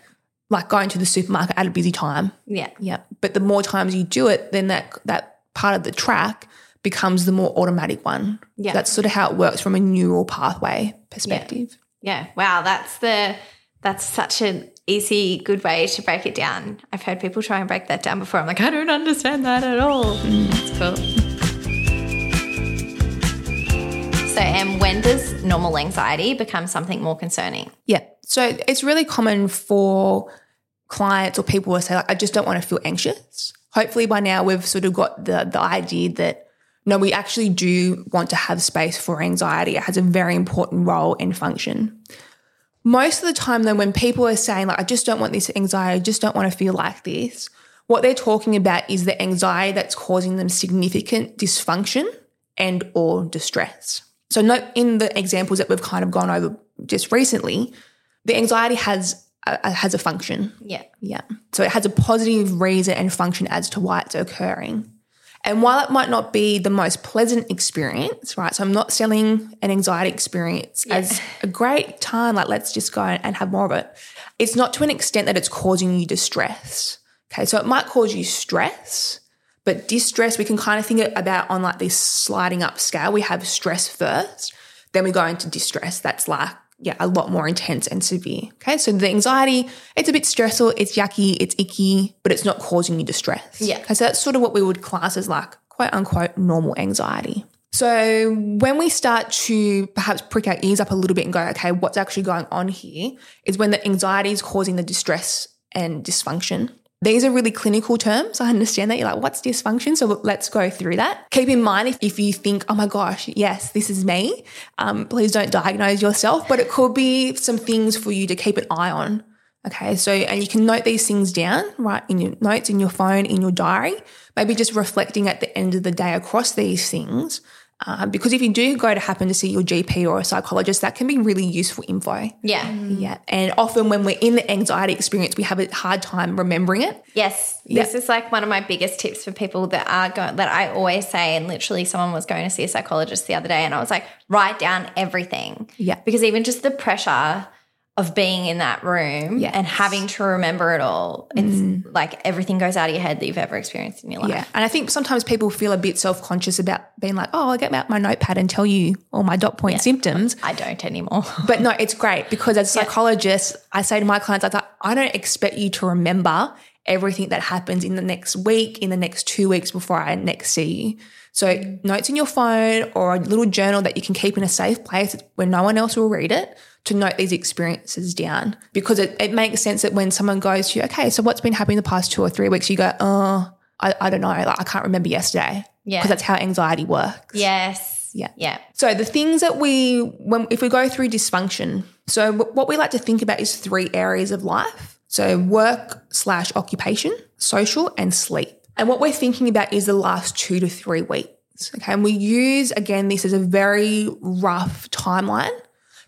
like going to the supermarket at a busy time. yeah. Yeah. But the more times you do it, then that that part of the track becomes the more automatic one. Yeah. That's sort of how it works from a neural pathway perspective. Yeah. Wow. That's the that's such an easy, good way to break it down. I've heard people try and break that down before. I'm like, I don't understand that at all. Mm. It's cool. So, and when does normal anxiety become something more concerning? Yeah. So it's really common for clients or people to say, like, I just don't want to feel anxious. Hopefully by now we've sort of got the the idea that no, we actually do want to have space for anxiety. It has a very important role and function. Most of the time though, when people are saying, like, I just don't want this anxiety, I just don't want to feel like this, what they're talking about is the anxiety that's causing them significant dysfunction and or distress. So note in the examples that we've kind of gone over just recently, the anxiety has a, has a function. Yeah. Yeah. So it has a positive reason and function as to why it's occurring. And while it might not be the most pleasant experience, right? So I'm not selling an anxiety experience as a great time, like let's just go and have more of it. It's not to an extent that it's causing you distress. Okay. So it might cause you stress, but distress, we can kind of think about on like this sliding up scale. We have stress first, then we go into distress. That's like, yeah, a lot more intense and severe. Okay. So the anxiety, it's a bit stressful, it's yucky, it's icky, but it's not causing you distress. Yeah. Okay. So that's sort of what we would class as like quote unquote normal anxiety. So when we start to perhaps prick our ears up a little bit and go, okay, what's actually going on here is when the anxiety is causing the distress and dysfunction. These are really clinical terms. I understand that. You're like, what's dysfunction? So let's go through that. Keep in mind if, if you think, oh my gosh, yes, this is me, um, please don't diagnose yourself, but it could be some things for you to keep an eye on. Okay. So, and you can note these things down, right, in your notes, in your phone, in your diary, maybe just reflecting at the end of the day across these things. Uh, because if you do go to happen to see your GP or a psychologist, that can be really useful info. Yeah. Yeah. And often when we're in the anxiety experience, we have a hard time remembering it. Yes, this is like one of my biggest tips for people that are going that I always say. And literally, someone was going to see a psychologist the other day, and I was like, write down everything. Yeah. because even just the pressure of being in that room Yes. and having to remember it all, it's mm. like everything goes out of your head that you've ever experienced in your life. Yeah. And I think sometimes people feel a bit self conscious about being like, oh, I'll get out my notepad and tell you all my dot point symptoms. I don't anymore. But no, it's great because as a psychologist, I say to my clients, I, thought, I don't expect you to remember everything that happens in the next week, in the next two weeks before I next see you. So mm. notes in your phone or a little journal that you can keep in a safe place where no one else will read it to note these experiences down because it, it makes sense that when someone goes to you, okay, so what's been happening the past two or three weeks, you go, oh, I, I don't know, like I can't remember yesterday. Yeah. Because that's how anxiety works. yes. Yeah. Yeah. So the things that we, when if we go through dysfunction, so what we like to think about is three areas of life. So work slash occupation, social, and sleep. And what we're thinking about is the last two to three weeks. Okay. And we use again this as a very rough timeline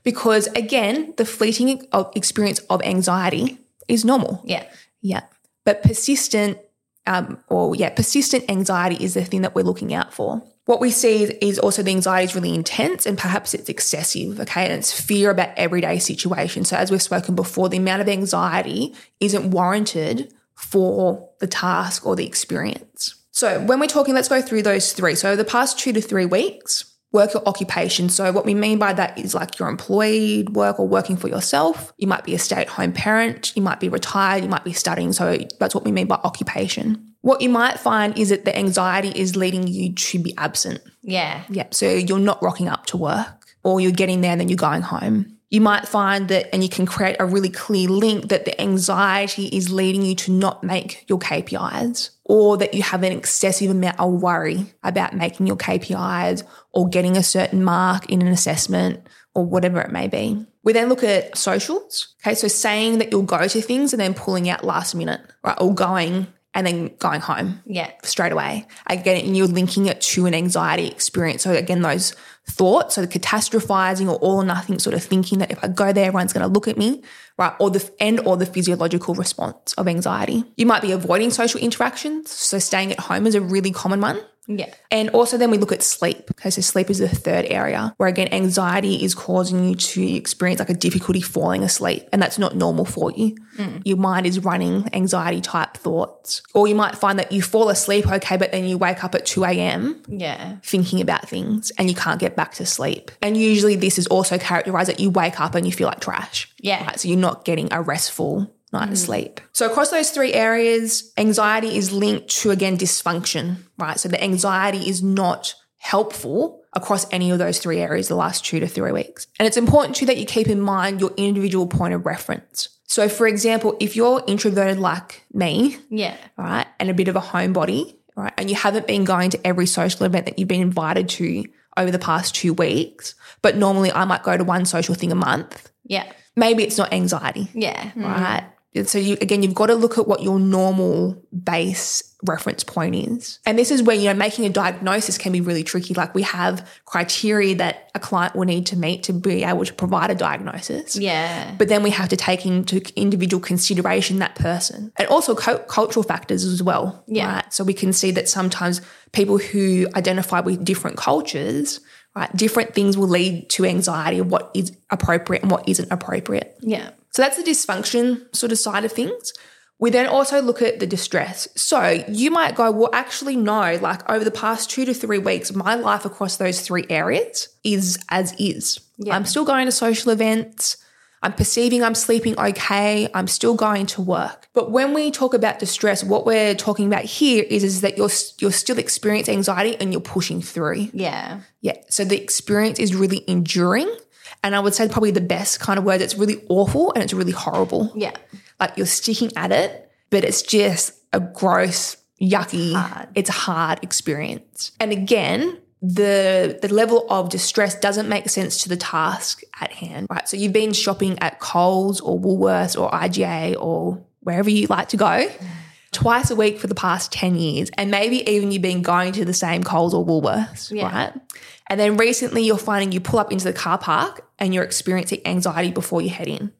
because again, the fleeting experience of anxiety is normal. Yeah. Yeah. But persistent, um, or yeah, persistent anxiety is the thing that we're looking out for. What we see is, is also the anxiety is really intense and perhaps it's excessive, okay? And it's fear about everyday situations. So, as we've spoken before, the amount of anxiety isn't warranted for the task or the experience. So, when we're talking, let's go through those three. So, the past two to three weeks, work or occupation. So, what we mean by that is like you're employed, work, or working for yourself. You might be a stay at home parent. You might be retired. You might be studying. So, that's what we mean by occupation. What you might find is that the anxiety is leading you to be absent. Yeah. Yeah. So, you're not rocking up to work or you're getting there and then you're going home. You might find that, and you can create a really clear link that the anxiety is leading you to not make your KPIs or that you have an excessive amount of worry about making your KPIs or getting a certain mark in an assessment or whatever it may be. We then look at socials. Okay. So saying that you'll go to things and then pulling out last minute, right? Or going and then going home Yeah. straight away. Again, and you're linking it to an anxiety experience. So again, those thoughts, so the catastrophizing or all or nothing sort of thinking that if I go there, everyone's going to look at me, right? Or the and or the physiological response of anxiety. You might be avoiding social interactions. So staying at home is a really common one. Yeah. And also then we look at sleep. Okay, so sleep is the third area where again anxiety is causing you to experience like a difficulty falling asleep, and that's not normal for you. Mm. Your mind is running anxiety type thoughts, or you might find that you fall asleep okay, but then you wake up at two a.m. Yeah. thinking about things and you can't get back to sleep. And usually this is also characterized that you wake up and you feel like trash. Yeah. Right, so you're not getting a restful night of mm. sleep. So across those three areas, anxiety is linked to again dysfunction, right? So the anxiety is not helpful across any of those three areas the last two to three weeks. And it's important too that you keep in mind your individual point of reference. So for example, if you're introverted like me, Yeah. right, and a bit of a homebody, right, and you haven't been going to every social event that you've been invited to over the past two weeks, but normally I might go to one social thing a month, Yeah. maybe it's not anxiety, Yeah. Mm-hmm. right? So you again, you've got to look at what your normal base reference point is, and this is where you know making a diagnosis can be really tricky. Like we have criteria that a client will need to meet to be able to provide a diagnosis. Yeah. But then we have to take into individual consideration that person and also cu- cultural factors as well. Yeah. Right? So we can see that sometimes people who identify with different cultures, right, different things will lead to anxiety of what is appropriate and what isn't appropriate. Yeah. So that's the dysfunction sort of side of things. We then also look at the distress. So you might go, well, actually, no, like over the past two to three weeks, my life across those three areas is as is. I'm still going to social events. I'm perceiving I'm sleeping okay. I'm still going to work. But when we talk about distress, what we're talking about here is, is that you're, you're still experiencing anxiety and you're pushing through. Yeah. Yeah. So the experience is really enduring. And I would say probably the best kind of word, it's really awful and it's really horrible. Yeah. Like you're sticking at it, but it's just a gross, yucky, it's a hard experience. And again, the the level of distress doesn't make sense to the task at hand. Right. So you've been shopping at Coles or Woolworths or IGA or wherever you like to go twice a week for the past 10 years. And maybe even you've been going to the same Coles or Woolworths, Yeah. right? And then recently you're finding you pull up into the car park and you're experiencing anxiety before you head in.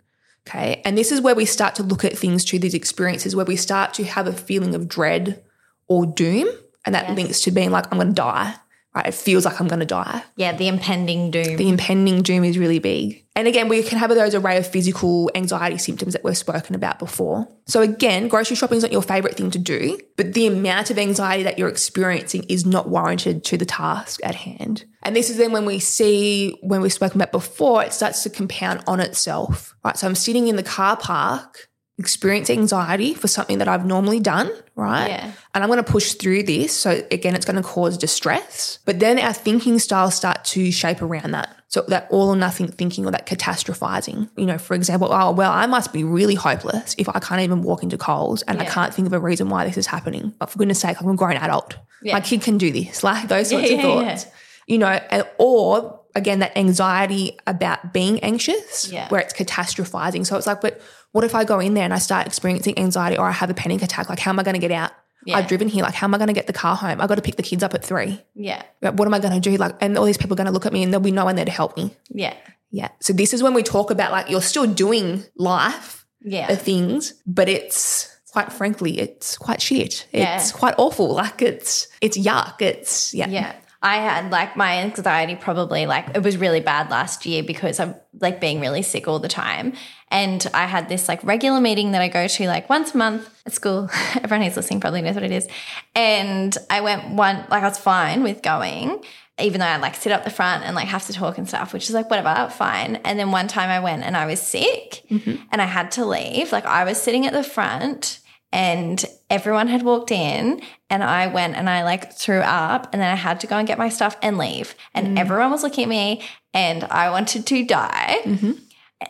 Okay. And this is where we start to look at things through these experiences where we start to have a feeling of dread or doom. And that links to being like, I'm going to die, right? It feels like I'm going to die. Yeah. The impending doom. The impending doom is really big. And again, we can have those array of physical anxiety symptoms that we've spoken about before. So again, grocery shopping is not your favorite thing to do, but the amount of anxiety that you're experiencing is not warranted to the task at hand. And this is then when we see, when we've spoken about before, it starts to compound on itself, right? So I'm sitting in the car park, experience anxiety for something that I've normally done, right? Yeah. And I'm going to push through this. So again, it's going to cause distress. But then our thinking styles start to shape around that. So that all or nothing thinking or that catastrophizing. You know, for example, oh, well, I must be really hopeless if I can't even walk into Coles and I can't think of a reason why this is happening. But for goodness sake, I'm a grown adult. Yeah. My kid can do this. Like those sorts Yeah, of yeah, thoughts. you know, and, or again, that anxiety about being anxious Yeah. where it's catastrophizing. So it's like, but what if I go in there and I start experiencing anxiety or I have a panic attack? Like, how am I going to get out? Yeah. I've driven here. Like, how am I going to get the car home? I got to pick the kids up at three. Yeah. Like, What am I going to do? Like, and all these people are going to look at me and there'll be no one there to help me. Yeah. Yeah. So this is when we talk about like you're still doing life, Yeah. the things, but it's quite frankly, it's quite shit. Yeah. It's quite awful. Like it's it's yuck. It's yeah. Yeah. I had like my anxiety probably like it was really bad last year because I'm like being really sick all the time. And I had this like regular meeting that I go to like once a month at school. Everyone who's listening probably knows what it is. And I went one like I was fine with going, even though I like sit up the front and like have to talk and stuff, which is like whatever, fine. And then one time I went and I was sick mm-hmm. and I had to leave. Like I was sitting at the front and everyone had walked in and I went and I like threw up and then I had to go and get my stuff and leave. And mm-hmm. everyone was looking at me and I wanted to die. Mm-hmm.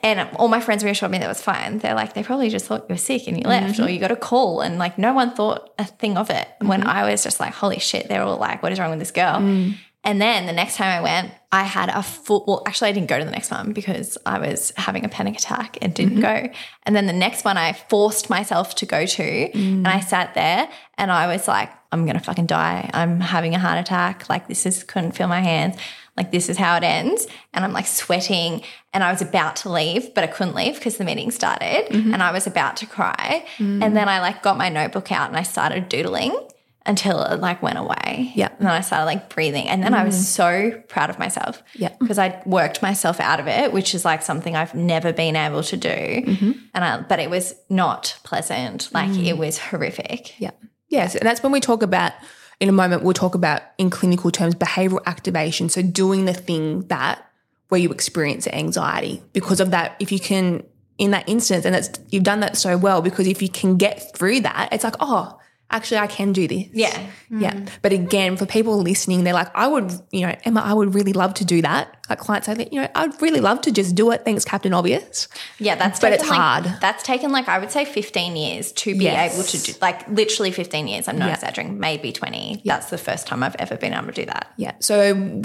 And all my friends reassured me that was fine. They're like, they probably just thought you were sick and you left or mm-hmm. you got a call. And like, no one thought a thing of it. When I was just like, holy shit, they're all like, what is wrong with this girl? Mm. And then the next time I went, I had a full, well, actually, I didn't go to the next one because I was having a panic attack and didn't mm-hmm. go. And then the next one I forced myself to go to and I mm. sat there and I was like, I'm going to fucking die. I'm having a heart attack. Like, this is, couldn't feel my hands. Like, this is how it ends. And I'm like sweating and I was about to leave, but I couldn't leave because the meeting started mm-hmm. and I was about to cry. Mm. And then I like got my notebook out and I started doodling until it like went away. Yeah. And then I started like breathing. And then I was mm. so proud of myself. Yeah. Because I worked myself out of it, which is like something I've never been able to do. Mm-hmm. And I, but it was not pleasant. Like mm. it was horrific. Yeah. Yes. And that's when we talk about, in a moment, we'll talk about in clinical terms behavioral activation. So doing the thing that where you experience anxiety. Because of that, if you can, in that instance, and that's you've done that so well, because if you can get through that, it's like, oh, actually I can do this. Yeah. Yeah. Mm. But again, for people listening, they're like, I would, you know, Emma, I would really love to do that. Like clients say, that, you know, I'd really love to just do it. Thanks, Captain Obvious. Yeah, that's But it's like- hard. That's taken like I would say 15 years to be Yes. able to do like literally 15 years. I'm not Yeah. exaggerating, maybe 20. That's the first time I've ever been able to do that. Yeah. So,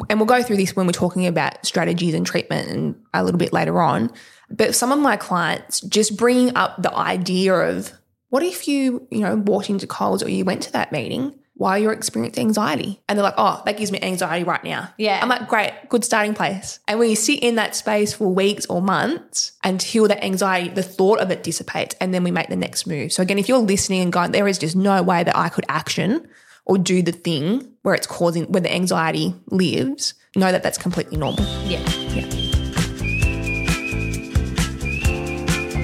and we'll go through this when we're talking about strategies and treatment and a little bit later on. But some of my clients just bringing up the idea of what if you, you know, walked into Coles or you went to that meeting while you're experiencing anxiety? And they're like, oh, that gives me anxiety right now. Yeah. I'm like, great, good starting place. And when you sit in that space for weeks or months until that anxiety, the thought of it dissipates, and then we make the next move. So again, if you're listening and going, there is just no way that I could action or do the thing where it's causing, where the anxiety lives, know that that's completely normal. Yeah.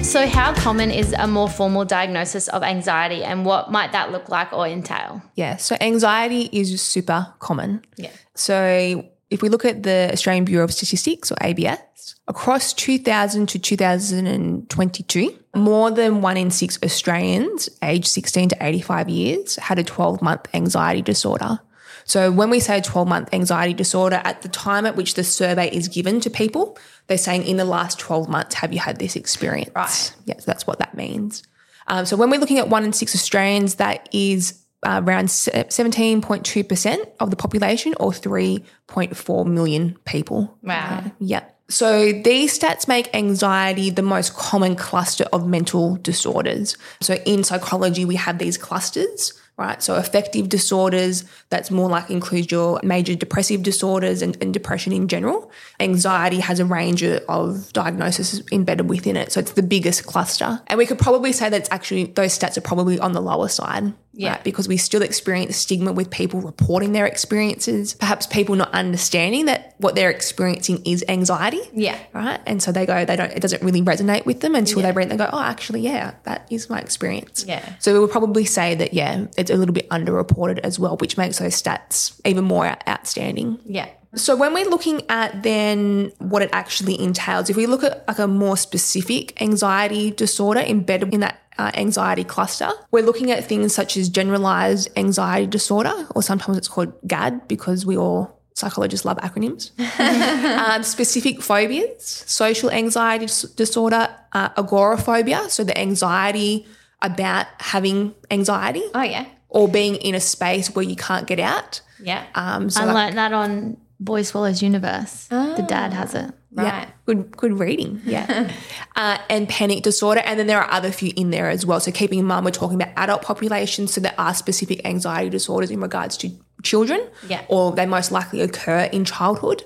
So, how common is a more formal diagnosis of anxiety and what might that look like or entail? Yeah. So anxiety is super common. Yeah. So if we look at the Australian Bureau of Statistics or ABS, across 2000 to 2022, more than one in six Australians aged 16 to 85 years had a 12 month anxiety disorder. So when we say 12 month anxiety disorder, at the time at which the survey is given to people, they're saying in the last 12 months, have you had this experience? Right. Yes, that's what that means. Um, so when we're looking at one in six Australians, that is uh, around 17.2% of the population or 3.4 million people. Wow. Yeah. So these stats make anxiety the most common cluster of mental disorders. So in psychology, we have these clusters, right? So affective disorders, that's more like includes your major depressive disorders and, and depression in general. Anxiety has a range of- diagnoses embedded within it. So it's the biggest cluster. And we could probably say that it's actually, those stats are probably on the lower side. Yeah. right? Because we still experience stigma with people reporting their experiences, perhaps people not understanding that what they're experiencing is anxiety. Yeah. Right. And so they go, they don't, it doesn't really resonate with them until they read and they go, oh, actually, yeah, that is my experience. Yeah. So we would probably say that, yeah, it's a little bit underreported as well, which makes those stats even more outstanding. Yeah. So when we're looking at then what it actually entails, if we look at like a more specific anxiety disorder embedded in that uh, anxiety cluster, we're looking at things such as generalized anxiety disorder, or sometimes it's called GAD because we all psychologists love acronyms. um, specific phobias, social anxiety disorder, uh, agoraphobia, so the anxiety about having anxiety Oh, yeah. or being in a space where you can't get out. Yeah. Um, so I like- learned that on Boy Swallows Universe. The dad has it. Right. Yeah, good good reading. Yeah, uh, and panic disorder, and then there are other few in there as well. So keeping in mind, we're talking about adult populations, so there are specific anxiety disorders in regards to children, Yeah. or they most likely occur in childhood.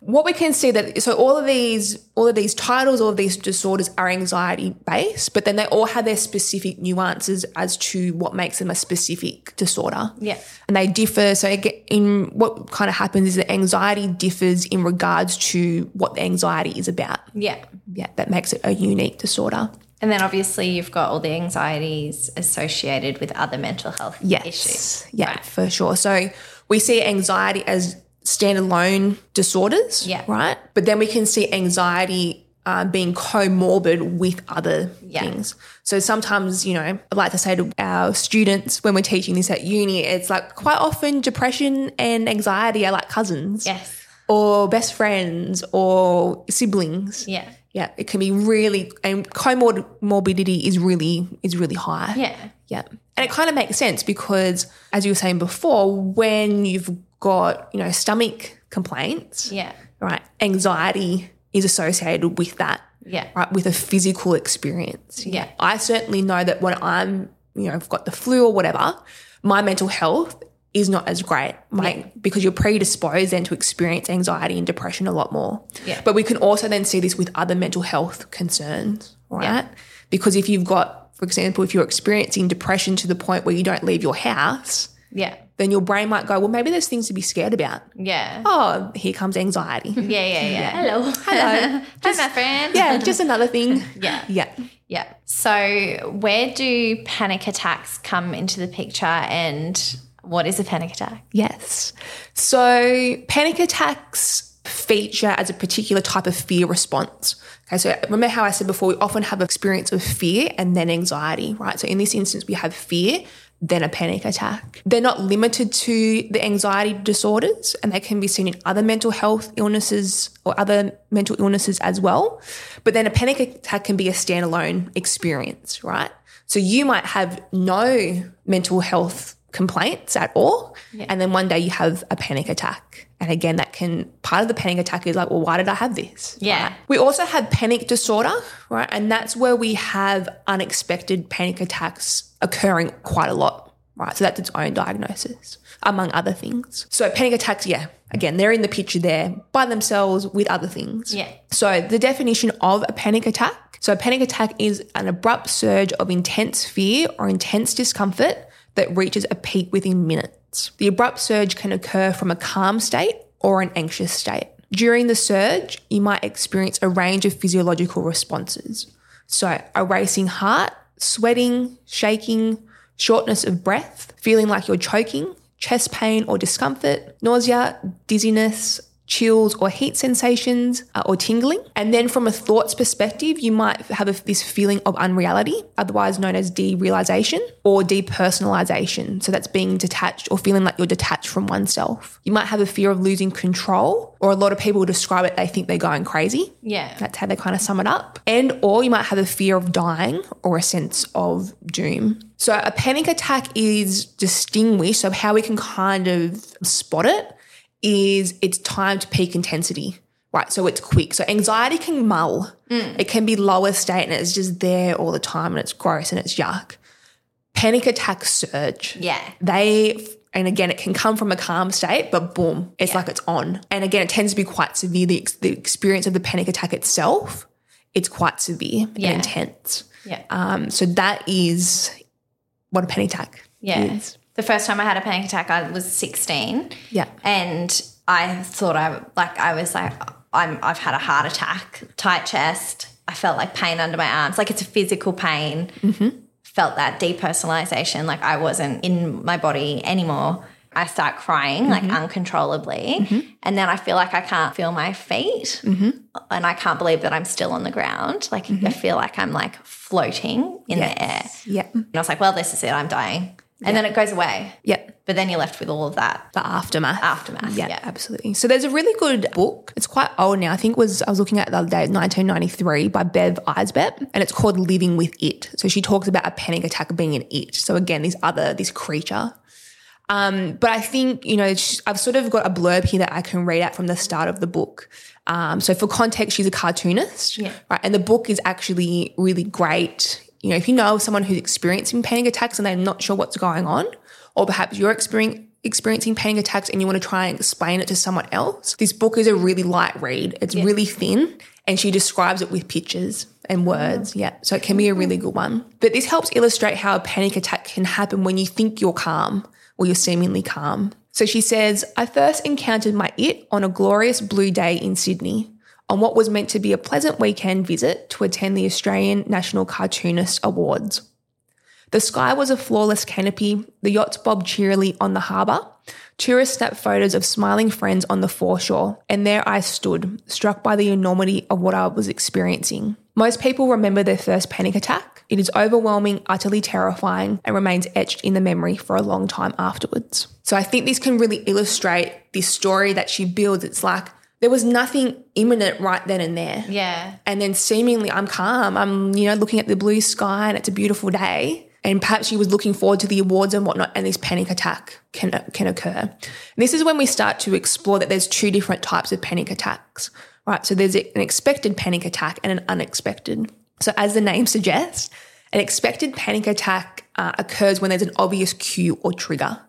What we can see that so all of these all of these titles, all of these disorders are anxiety based, but then they all have their specific nuances as to what makes them a specific disorder Yeah. and they differ. So in what kind of happens is that anxiety differs in regards to what the anxiety is about. Yeah. Yeah, that makes it a unique disorder. And then obviously you've got all the anxieties associated with other mental health Yes, issues. yeah, Right. for sure. So we see anxiety as standalone disorders, Yeah. right? But then we can see anxiety. Uh, being comorbid with other Yeah. things. So sometimes, you know, I like to say to our students when we're teaching this at uni, it's like quite often depression and anxiety are like cousins. Yes. or best friends or siblings. Yeah. Yeah, it can be really and comorbidity is really is really high. Yeah. Yeah. And it kind of makes sense because as you were saying before, when you've got, you know, stomach complaints, Yeah. right, anxiety is associated with that. Yeah. Right, with a physical experience. Yeah. I certainly know that when I'm, you know, I've got the flu or whatever, my mental health is not as great, like because you're predisposed then to experience anxiety and depression a lot more. Yeah. But we can also then see this with other mental health concerns, right? Because if you've got, for example, if you're experiencing depression to the point where you don't leave your house, Yeah. then your brain might go, well, maybe there's things to be scared about. Yeah. Oh, here comes anxiety. Yeah, yeah, yeah. Hello. Hello. Hi, my friend. yeah, just another thing. Yeah. Yeah. Yeah. So, where do panic attacks come into the picture and what is a panic attack? Yes. So panic attacks feature as a particular type of fear response. Okay, so remember how I said before, we often have experience of fear and then anxiety, right? So in this instance, we have fear, then a panic attack. They're not limited to the anxiety disorders and they can be seen in other mental health illnesses or other mental illnesses as well. But then a panic attack can be a standalone experience, right? So you might have no mental health complaints at all. And then one day you have a panic attack. And again, that can, part of the panic attack is like, well, why did I have this? Yeah. Right? We also have panic disorder, right? And that's where we have unexpected panic attacks occurring quite a lot, right? So that's its own diagnosis, among other things. So panic attacks, yeah, again, they're in the picture there by themselves with other things. Yeah. So the definition of a panic attack. So a panic attack is an abrupt surge of intense fear or intense discomfort that reaches a peak within minutes. The abrupt surge can occur from a calm state or an anxious state. During the surge, you might experience a range of physiological responses. So, a racing heart, sweating, shaking, shortness of breath, feeling like you're choking, chest pain or discomfort, nausea, dizziness, chills or heat sensations uh, or tingling. And then from a thoughts perspective, you might have a, this feeling of unreality, otherwise known as derealization or depersonalization. So that's being detached or feeling like you're detached from oneself. You might have a fear of losing control, or a lot of people describe it, they think they're going crazy. Yeah. That's how they kind of sum it up. And or you might have a fear of dying or a sense of doom. So a panic attack is distinguished. So how we can kind of spot it is it's time to peak intensity. Right. So it's quick. So anxiety can mull. It can be lower state and it's just there all the time and it's gross and it's yuck. Panic attacks surge Yeah. they and again it can come from a calm state but boom it's like it's on and again it tends to be quite severe the, ex- the experience of the panic attack itself it's quite severe Yeah. and intense Yeah. um, so that is what a panic attack Yeah. is The first time I had a panic attack, I was 16. yeah And I thought I, like, I was like, I'm, I've had a heart attack, tight chest. I felt like pain under my arms. Like, it's a physical pain. Mm-hmm. Felt that depersonalization. Like, I wasn't in my body anymore. I start crying like mm-hmm. uncontrollably. Mm-hmm. And then I feel like I can't feel my feet. And I can't believe that I'm still on the ground. Like, I feel like I'm like floating in the air. yeah And I was like, well, this is it. I'm dying. And then it goes away. yeah But then you're left with all of that the aftermath aftermath. Yeah, Yeah. absolutely. So there's a really good book. It's quite old now. I think it was I was looking at it the other day, 1993, by Bev Aisbett, and it's called Living with It. So she talks about a panic attack being an it. So again, this other this creature. Um, but I think, you know, I've sort of got a blurb here that I can read out from the start of the book. Um, so for context, she's a cartoonist, Yeah. right? And the book is actually really great. You know, if you know of someone who's experiencing panic attacks and they're not sure what's going on, or perhaps you're experiencing experiencing panic attacks and you want to try and explain it to someone else, this book is a really light read. It's really thin and she describes it with pictures and oh, words. Yeah. So it can be a really good one. But this helps illustrate how a panic attack can happen when you think you're calm or you're seemingly calm. So she says, I first encountered my it on a glorious blue day in Sydney on what was meant to be a pleasant weekend visit to attend the Australian National Cartoonist Awards. The sky was a flawless canopy, the yachts bobbed cheerily on the harbour. Tourists snapped photos of smiling friends on the foreshore, and there I stood, struck by the enormity of what I was experiencing. Most people remember their first panic attack. It is overwhelming, utterly terrifying, and remains etched in the memory for a long time afterwards. So I think this can really illustrate this story that she builds. It's like there was nothing imminent right then and there. Yeah. And then seemingly I'm calm. I'm, you know, looking at the blue sky and it's a beautiful day. And perhaps she was looking forward to the awards and whatnot, and this panic attack can can occur. And this is when we start to explore that there's two different types of panic attacks, right? So there's an expected panic attack and an unexpected. So as the name suggests, an expected panic attack uh, occurs when there's an obvious cue or trigger.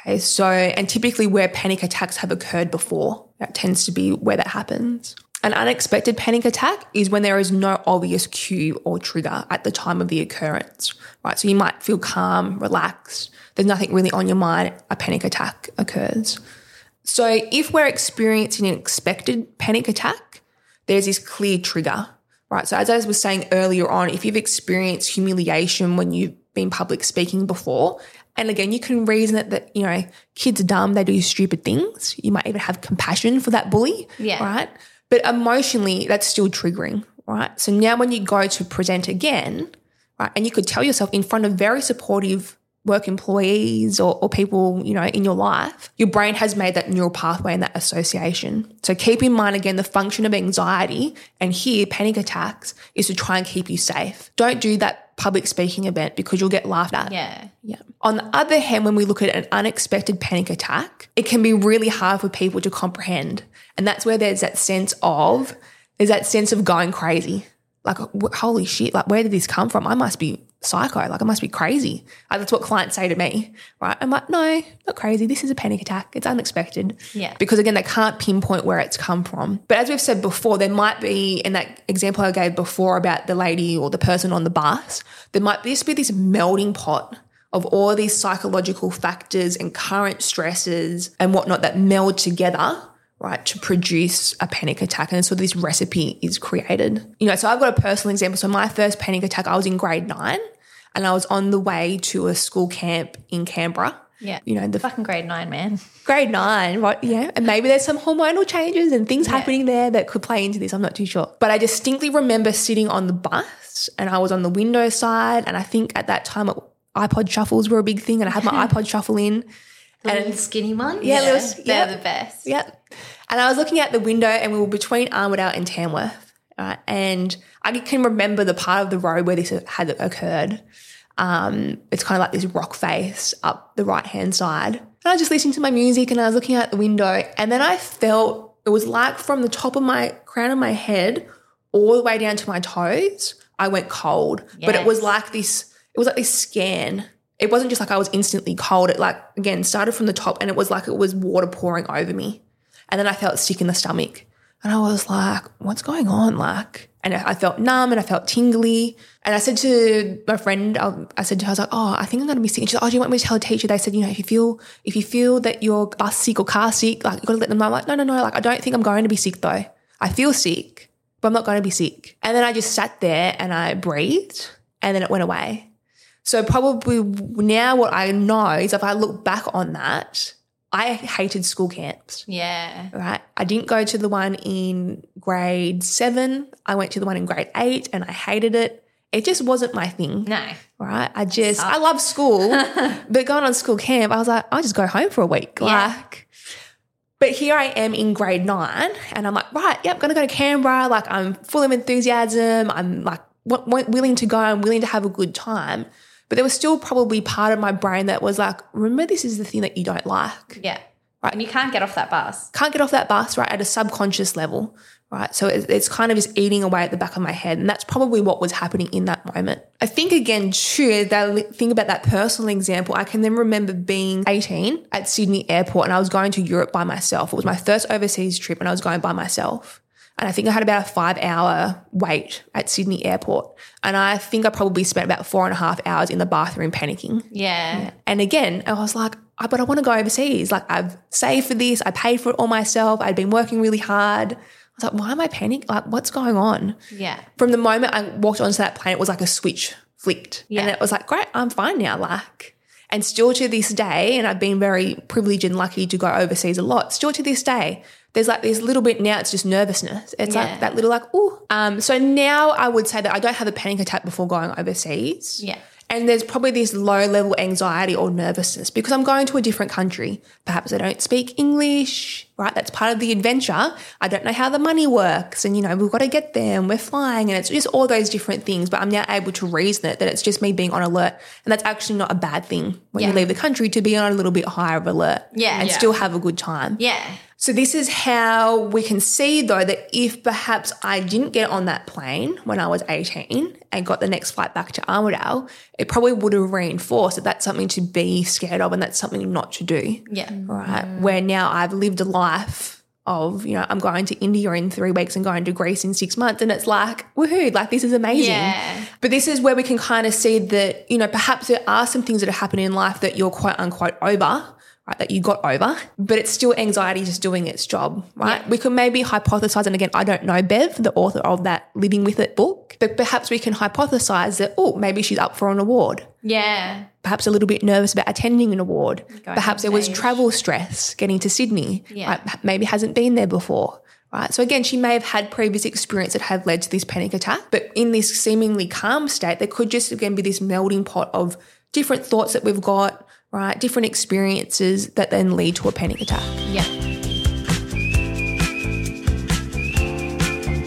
Okay, so and typically where panic attacks have occurred before, that tends to be where that happens. An unexpected panic attack is when there is no obvious cue or trigger at the time of the occurrence, right? So you might feel calm, relaxed, there's nothing really on your mind, a panic attack occurs. So if we're experiencing an expected panic attack, there's this clear trigger, right? So as I was saying earlier on, if you've experienced humiliation when you've been public speaking before, and again, you can reason it that, you know, kids are dumb, they do stupid things. You might even have compassion for that bully, Yeah. right? But emotionally, that's still triggering, right? So now when you go to present again, right, and you could tell yourself in front of very supportive work employees or, or people, you know, in your life, your brain has made that neural pathway and that association. So keep in mind again the function of anxiety and here panic attacks is to try and keep you safe. Don't do that public speaking event because you'll get laughed at. Yeah. Yeah. On the other hand, when we look at an unexpected panic attack, it can be really hard for people to comprehend. And that's where there's that sense of, there's that sense of going crazy. Like, holy shit, like, where did this come from? I must be psycho. Like, I must be crazy. Like, that's what clients say to me, right? I'm like, no, not crazy. This is a panic attack. It's unexpected. Yeah. Because again, they can't pinpoint where it's come from. But as we've said before, there might be, in that example I gave before about the lady or the person on the bus, there might just be this melting pot of all these psychological factors and current stresses and whatnot that meld together, right, to produce a panic attack. And so this recipe is created. You know, so I've got a personal example. So my first panic attack, I was in grade nine and I was on the way to a school camp in Canberra. Yeah. You know, the Fucking grade nine, man. grade nine, right? Yeah. And maybe there's some hormonal changes and things happening there that could play into this. I'm not too sure. But I distinctly remember sitting on the bus and I was on the window side. And I think at that time, it, iPod shuffles were a big thing. And I had my iPod shuffle in. And skinny one. Yeah, Yeah, little- they're yeah. the best. Yep. And I was looking out the window and we were between Armidale and Tamworth. Right? And I can remember the part of the road where this had occurred. Um, it's kind of like this rock face up the right hand side. And I was just listening to my music and I was looking out the window. And then I felt it was like from the top of my crown of my head all the way down to my toes, I went cold. But it was like this, it was like this scan. It wasn't just like I was instantly cold. It like again started from the top and it was like it was water pouring over me. And then I felt sick in the stomach. And I was like, what's going on? Like, and I felt numb and I felt tingly. And I said to my friend, um, I said to her, I was like, oh, I think I'm going to be sick. And she's like, oh, do you want me to tell a teacher? They said, you know, if you feel, if you feel that you're bus sick or car sick, like, you've got to let them know. I'm like, no, no, no. Like, I don't think I'm going to be sick though. I feel sick, but I'm not going to be sick. And then I just sat there and I breathed and then it went away. So probably now what I know is if I look back on that, I hated school camps Yeah. right? I didn't go to the one in grade seven. I went to the one in grade eight and I hated it. It just wasn't my thing, No. right? I just, I love school, but going on school camp, I was like, I'll just go home for a week. Yeah. Like, but here I am in grade nine and I'm like, right, yep, gonna go to Canberra. Like, I'm full of enthusiasm. I'm like, w- w- willing to go. I'm willing to have a good time. But there was still probably part of my brain that was like, remember, this is the thing that you don't like. Yeah. Right. And you can't get off that bus. Can't get off that bus, right, at a subconscious level, right? So it's, it's kind of just eating away at the back of my head. And that's probably what was happening in that moment. I think, again, too, that think about that personal example. I can then remember being 18 at Sydney Airport and I was going to Europe by myself. It was my first overseas trip and I was going by myself. And I think I had about a five hour wait at Sydney Airport. And I think I probably spent about four and a half hours in the bathroom panicking. Yeah. And again, I was like, "I- but I want to go overseas. Like I've saved for this. I paid for it all myself. I'd been working really hard. I was like, why am I panicking? Like, what's going on? Yeah. From the moment I walked onto that plane, it was like a switch flicked. Yeah. And it was like, great, I'm fine now. Like, and still to this day, and I've been very privileged and lucky to go overseas a lot, still to this day, there's like this little bit now, it's just nervousness. It's Yeah. like that little like, oh. Um, so now I would say that I don't have a panic attack before going overseas. Yeah. And there's probably this low level anxiety or nervousness because I'm going to a different country. Perhaps I don't speak English, right? That's part of the adventure. I don't know how the money works. And, you know, we've got to get there and we're flying. And it's just all those different things. But I'm now able to reason it that it's just me being on alert. And that's actually not a bad thing when Yeah. you leave the country to be on a little bit higher of alert Yeah. and Yeah. still have a good time. Yeah. So this is how we can see though that if perhaps I didn't get on that plane when I was 18 and got the next flight back to Armidale, it probably would have reinforced that that's something to be scared of and that's something not to do. Yeah. Mm. Right. Where now I've lived a life of, you know, I'm going to India in three weeks and going to Greece in six months. And it's like, woohoo, like this is amazing. Yeah. But this is where we can kind of see that, you know, perhaps there are some things that are happening in life that you're quote unquote over, right? That you got over, but it's still anxiety just doing its job, right? Yeah. We could maybe hypothesize, and again, I don't know Bev, the author of that Living With It book, but perhaps we can hypothesize that, oh, maybe she's up for an award Yeah. perhaps a little bit nervous about attending an award. Going perhaps there was travel stress getting to Sydney. Yeah. right? Maybe hasn't been there before. Right. So again, she may have had previous experience that have led to this panic attack, but in this seemingly calm state, there could just again be this melting pot of different thoughts that we've got, right? Different experiences that then lead to a panic attack. Yeah.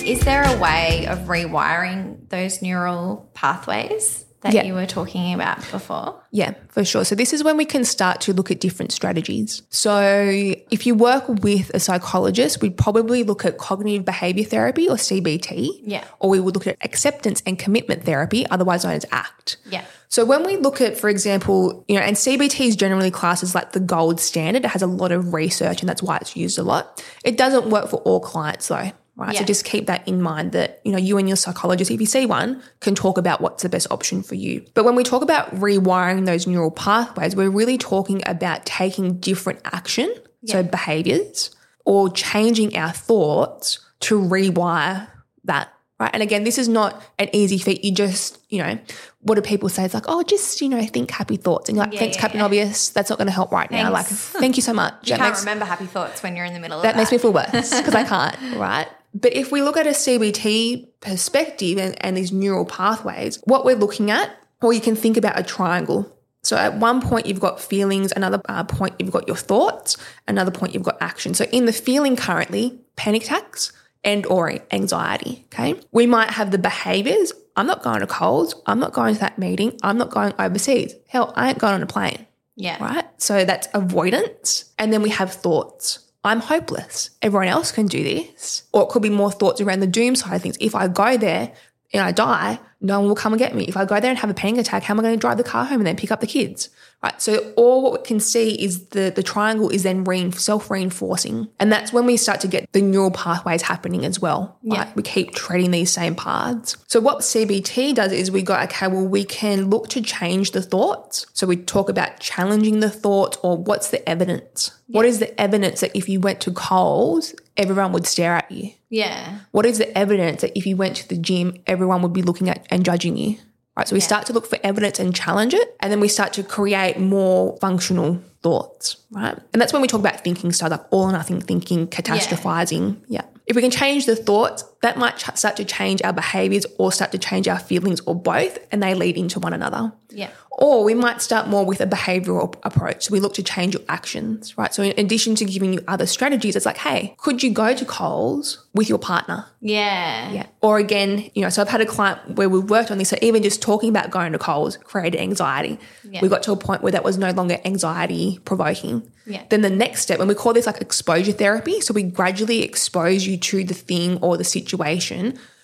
Is there a way of rewiring those neural pathways that Yeah. you were talking about before? Yeah, for sure. So this is when we can start to look at different strategies. So if you work with a psychologist, we'd probably look at cognitive behavior therapy or CBT. Yeah. Or we would look at acceptance and commitment therapy, otherwise known as ACT. Yeah. So when we look at, for example, you know, and CBT is generally classed as like the gold standard. It has a lot of research and that's why it's used a lot. It doesn't work for all clients though. Right. Yeah. So just keep that in mind that, you know, you and your psychologist, if you see one, can talk about what's the best option for you. But when we talk about rewiring those neural pathways, we're really talking about taking different action, so behaviors, or changing our thoughts to rewire that. Right. And again, this is not an easy feat. You just, you know, what do people say? It's like, oh, just, you know, think happy thoughts. And you're like, Yeah, thanks, yeah, Captain yeah. Obvious. That's not going to help right now. Like, thank you so much. You That can't makes- remember happy thoughts when you're in the middle of that that. makes me feel worse because I can't, right? But if we look at a CBT perspective and, and these neural pathways, what we're looking at, or you can think about a triangle. So at one point you've got feelings, another uh, point you've got your thoughts, another point you've got action. So in the feeling currently, panic attacks and or anxiety, okay? We might have the behaviors. I'm not going to Coles. I'm not going to that meeting. I'm not going overseas. Hell, I ain't going on a plane yeah. right? So that's avoidance. And then we have thoughts. I'm hopeless. Everyone else can do this. Or it could be more thoughts around the doom side of things. If I go there and I die, no one will come and get me. If I go there and have a panic attack, how am I going to drive the car home and then pick up the kids? Right. So all what we can see is the, the triangle is then rein, self-reinforcing. And that's when we start to get the neural pathways happening as well. Right. Yeah. We keep treading these same paths. So what CBT does is we go, okay, well, we can look to change the thoughts. So we talk about challenging the thought or what's the evidence? What is the evidence that if you went to Coles, everyone would stare at you? Yeah. What is the evidence that if you went to the gym, everyone would be looking at and judging you? Right. So we start to look for evidence and challenge it. And then we start to create more functional thoughts. Right. And that's when we talk about thinking style, like all or nothing thinking, catastrophizing. Yeah. If we can change the thoughts, that might ch- start to change our behaviors or start to change our feelings or both, and they lead into one another. Yeah. Or we might start more with a behavioral approach. So we look to change your actions, right? So in addition to giving you other strategies, it's like, hey, could you go to Coles with your partner? Yeah. Yeah. Or again, you know, so I've had a client where we've worked on this. So even just talking about going to Coles created anxiety. Yeah. We got to a point where that was no longer anxiety provoking. Yeah. Then the next step, and we call this like exposure therapy. So we gradually expose you to the thing or the situation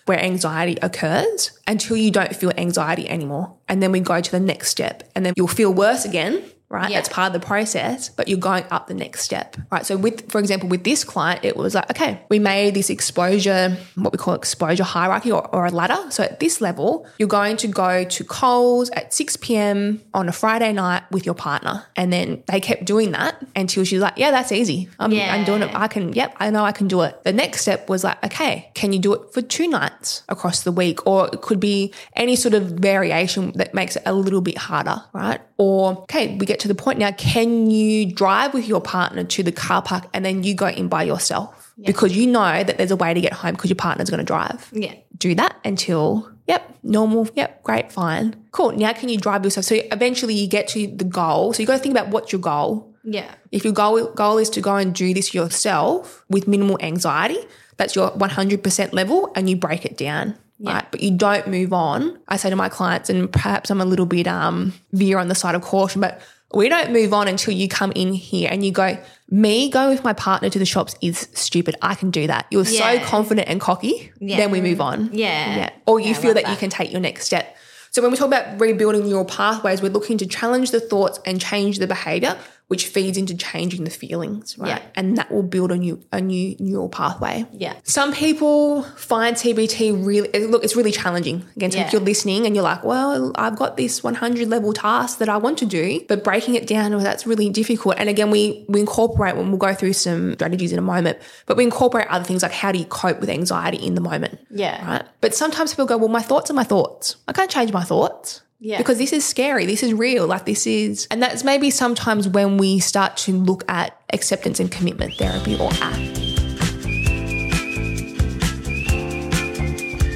where anxiety occurs until you don't feel anxiety anymore. And then we go to the next step and then you'll feel worse again. Right. Yeah. That's part of the process, but you're going up the next step. Right. So with, for example, with this client, it was like, okay, we made this exposure, what we call exposure hierarchy or, or a ladder. So at this level, you're going to go to Coles at 6 p.m. on a Friday night with your partner. And then they kept doing that until she's like, yeah, that's easy. I'm, I'm doing it. I can, yep, I know I can do it. The next step was like, okay, can you do it for two nights across the week? Or it could be any sort of variation that makes it a little bit harder, right? Or, okay, we get to the point now, can you drive with your partner to the car park and then you go in by yourself? Because you know that there's a way to get home because your partner's going to drive. Yeah. do that until yep normal yep great fine. Cool now can you drive yourself? So eventually you get to the goal. So you got to think about what's your goal. Yeah. if your goal goal is to go and do this yourself with minimal anxiety that's your 100% level and you break it down right? But you don't move on. I say to my clients and perhaps i'm a little bit um veer on the side of caution but we don't move on until you come in here and you go me going with my partner to the shops is stupid i can do that you're so confident and cocky Yeah. then we move on Yeah. yeah. Or you Yeah, feel love that, you can take your next step. So when we talk about rebuilding neural pathways, we're looking to challenge the thoughts and change the behavior, which feeds into changing the feelings, right? Yeah. And that will build a new a new neural pathway. Yeah. Some people find CBT really look, it's really challenging. Again, so Yeah. if you're listening and you're like, well, I've got this 100 level task that I want to do, but breaking it down, well, that's really difficult. And again, we we incorporate when we'll go through some strategies in a moment, but we incorporate other things like how do you cope with anxiety in the moment? Yeah. right? But sometimes people go, well, my thoughts are my thoughts. I can't change my thoughts. Yeah. Because this is scary. This is real. Like this is, and that's maybe sometimes when we start to look at acceptance and commitment therapy or ACT.